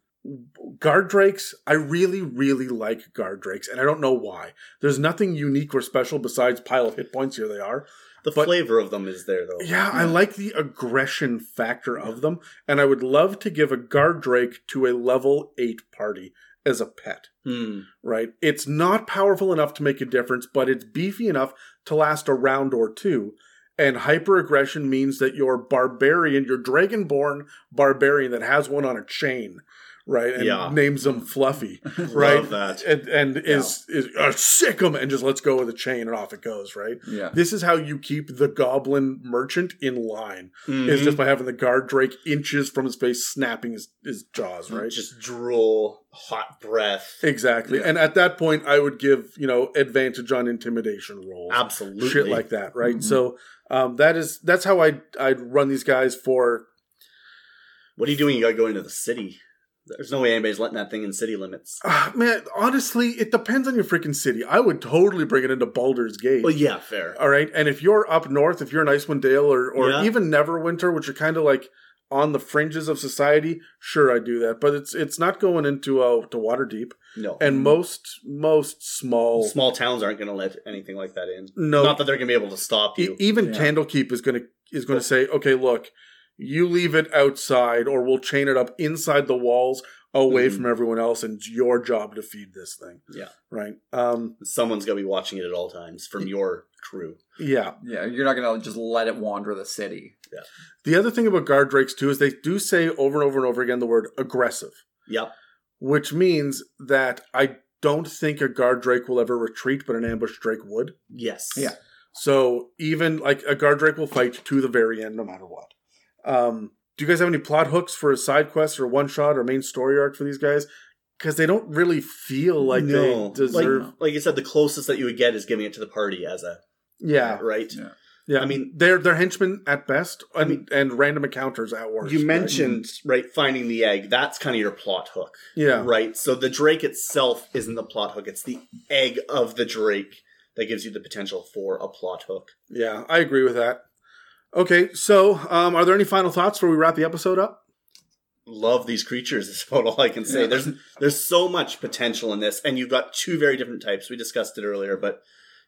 guard drakes, I really really like guard drakes, and I don't know why. There's nothing unique or special besides pile of hit points. Here they are. The But- flavor of them is there, though. Yeah, I like the aggression factor of them, and I would love to give a guard drake to a level eight party as a pet Hmm. right? It's not powerful enough to make a difference, but it's beefy enough to last a round or two. And hyper aggression means that your barbarian, your dragonborn barbarian that has one on a chain, right? And Yeah. names them Fluffy, (laughs) right? Love that. And, and is is uh, sick 'em and just lets go of the chain and off it goes, right? Yeah. This is how you keep the goblin merchant in line. Is Mhm. just by having the guard drake inches from his face, snapping his, his jaws, right? Just drool, hot breath. Exactly. Yeah. And at that point, I would give, you know, advantage on intimidation rolls. Absolutely. Shit like that, right? Mhm. So um, that is that's how I'd, I'd run these guys for. What are you doing? You gotta go into the city. There's no way anybody's letting that thing in city limits. Ah, man, honestly, it depends on your freaking city. I would totally bring it into Baldur's Gate. Well, yeah, fair. All right. And if you're up north, if you're in Icewind Dale or, or Yeah. even Neverwinter, which are kind of like on the fringes of society, sure, I do that. But it's it's not going into uh, to Waterdeep. No. And most most small, small towns aren't gonna let anything like that in. no Not that they're gonna be able to stop E- you. even Yeah. Candlekeep is going to is going to say, okay, look, you leave it outside, or we'll chain it up inside the walls, away Mhm. from everyone else, and it's your job to feed this thing, yeah. right? Um, Someone's gonna be watching it at all times from your crew. yeah. Yeah. You're not gonna just let it wander the city. The other thing about guard drakes too is they do say over and over and over again the word aggressive, Yep. which means that I don't think a guard drake will ever retreat, but an ambush drake would. Yes. Yeah. So even like a guard drake will fight to the very end, no matter what. Um, do you guys have any plot hooks for a side quest or one shot or main story arc for these guys? Because they don't really feel like no. they deserve. Like, like you said, the closest that you would get is giving it to the party as a yeah, right. Yeah. Yeah. I mean- they're they're henchmen at best, and, mean- and random encounters at worst. You right? mentioned right finding the egg. That's kind of your plot hook, yeah, right? So the drake itself isn't the plot hook. It's the egg of the drake that gives you the potential for a plot hook. yeah. I agree with that. Okay, so um, are there any final thoughts before we wrap the episode up? Love these creatures is (laughs) about all I can say. Yeah. There's there's so much potential in this, and you've got two very different types. We discussed it earlier, but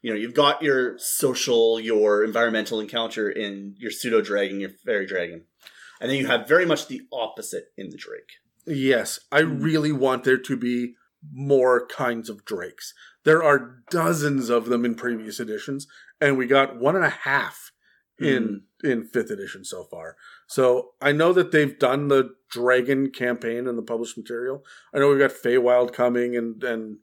you know you've got your social, your environmental encounter in your pseudo dragon, your fairy dragon, and then you have very much the opposite in the drake. Yes, I hmm. really want there to be more kinds of drakes. There are dozens of them in previous editions, and we got one and a half in hmm. in fifth edition so far. So I know that they've done the dragon campaign in the published material. I know we've got Feywild coming and and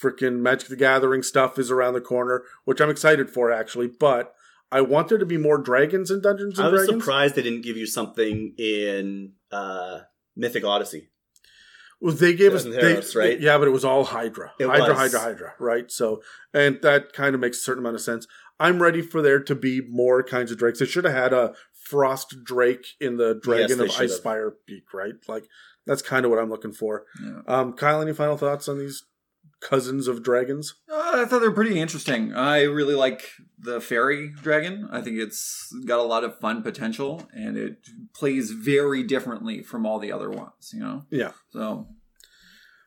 freaking Magic the Gathering stuff is around the corner, which I'm excited for actually. But I want there to be more dragons in Dungeons and Dragons. I was Dragons. surprised they didn't give you something in uh, Mythic Odyssey. Well, they gave us, Wasn't they, Theros, right? Yeah, but it was all Hydra, It Hydra, was. Hydra, Hydra, right? So, and that kind of makes a certain amount of sense. I'm ready for there to be more kinds of drakes. They should have had a frost drake in the Dragon they of should have. Icefire Peak, right? Like that's kind of what I'm looking for. Yeah. Um, Kyle, any final thoughts on these cousins of dragons? Uh, I thought they were pretty interesting. I really like the fairy dragon. I think it's got a lot of fun potential, and it plays very differently from all the other ones. You know. Yeah. So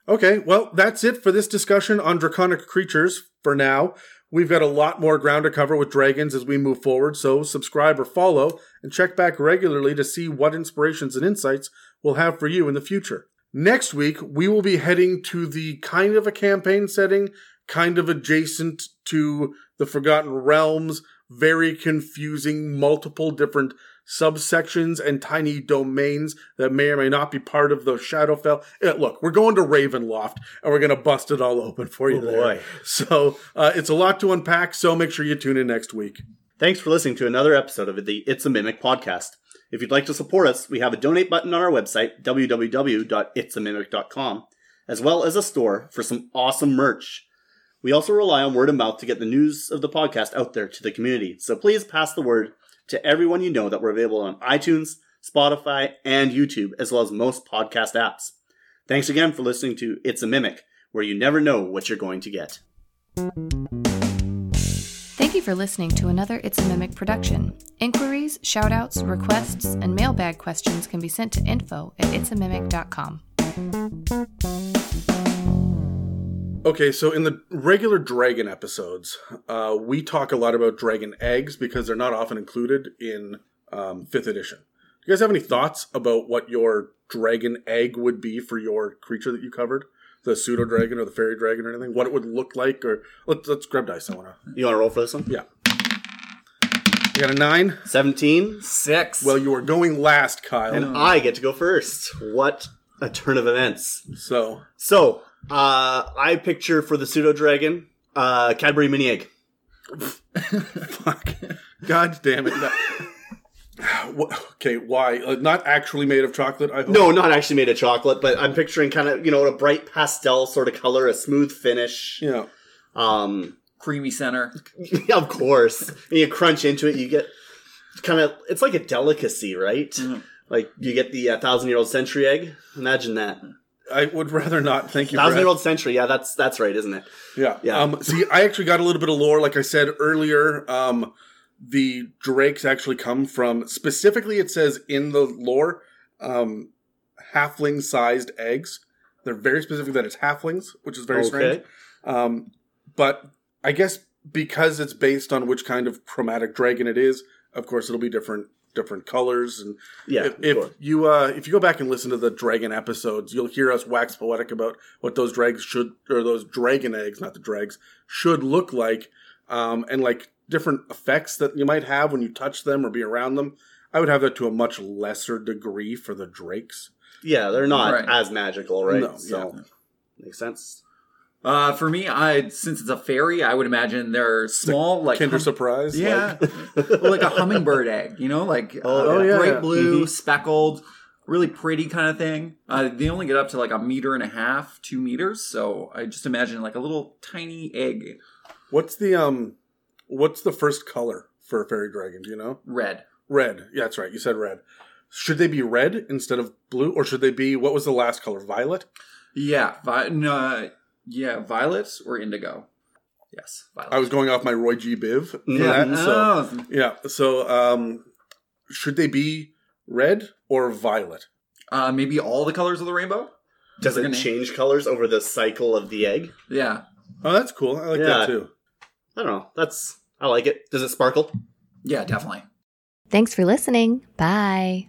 Okay, well, that's it for this discussion on draconic creatures for now. We've got a lot more ground to cover with dragons as we move forward, so subscribe or follow and check back regularly to see what inspirations and insights we'll have for you in the future. Next week, we will be heading to the kind of a campaign setting, kind of adjacent to the Forgotten Realms, very confusing, multiple different subsections and tiny domains that may or may not be part of the Shadowfell. Uh, look, we're going to Ravenloft and we're going to bust it all open for you Oh, there. boy. So uh, it's a lot to unpack, so make sure you tune in next week. Thanks for listening to another episode of the It's a Mimic podcast. If you'd like to support us, we have a donate button on our website, www.itsamimic.com, as well as a store for some awesome merch. We also rely on word of mouth to get the news of the podcast out there to the community. So please pass the word to everyone you know that we're available on iTunes, Spotify, and YouTube, as well as most podcast apps. Thanks again for listening to It's a Mimic, where you never know what you're going to get. Thank you for listening to another It's a Mimic production. Inquiries, shoutouts, requests, and mailbag questions can be sent to info at itsamimic.com. Okay, so in the regular dragon episodes, uh, we talk a lot about dragon eggs because they're not often included in um, fifth edition. Do you guys have any thoughts about what your dragon egg would be for your creature that you covered? The pseudo dragon or the fairy dragon or anything? What it would look like? Or let's, let's grab dice. I want to. You want to roll for this one? Yeah. You got a nine? 17. Six. Well, you are going last, Kyle. And I get to go first. What a turn of events. so So, uh, I picture for the pseudo dragon, uh, Cadbury mini egg. (laughs) Fuck. God damn it. That- Wha- (sighs) okay, why? Uh, not actually made of chocolate, I hope. No, not actually made of chocolate, but I'm picturing kind of, you know, a bright pastel sort of color, a smooth finish. Yeah. Um, creamy center. (laughs) of course. and you crunch into it, you get kind of, it's like a delicacy, right? Mhm. Like you get the uh, thousand year old century egg. Imagine that. I would rather not. Thank you. Thousand year old century. Yeah, that's that's right, isn't it? Yeah. Yeah. Um, see, I actually got a little bit of lore. Like I said earlier, um, the drakes actually come from, specifically, it says in the lore, um, halfling sized eggs. They're very specific that it's halflings, which is very strange. Okay. Um, but I guess because it's based on which kind of chromatic dragon it is, of course, it'll be different different colors and Yeah. if, if you uh, if you go back and listen to the dragon episodes, you'll hear us wax poetic about what those dregs should or those dragon eggs, not the dregs, should look like, um, and like different effects that you might have when you touch them or be around them. I would have that to a much lesser degree for the drakes. Yeah, they're not Right. as magical, right? No, so makes sense. Uh, for me, I since it's a fairy, I would imagine they're small, like Kinder hum- surprise, Yeah, like- Well, like a hummingbird egg, you know, like (laughs) Oh, uh, yeah. bright yeah. blue, Mhm. speckled, really pretty kind of thing. Uh, they only get up to like a meter and a half, two meters. So I just imagine like a little tiny egg, What's the um, what's the first color for a fairy dragon? Do you know? red. Red. Yeah, that's right. You said red. Should they be red instead of blue, or should they be what was the last color? Violet. Yeah, vi- no, yeah, Violets or indigo. Yes, violet. I was going off my Roy G. Biv. Yeah. that, so Oh, yeah. So um, should they be red or violet? uh, maybe all the colors of the rainbow. Does it change colors over the cycle of the egg? Yeah, Oh, that's cool. I like Yeah. that too. I don't know. That's I like it. Does it sparkle? yeah, definitely. Thanks for listening. Bye.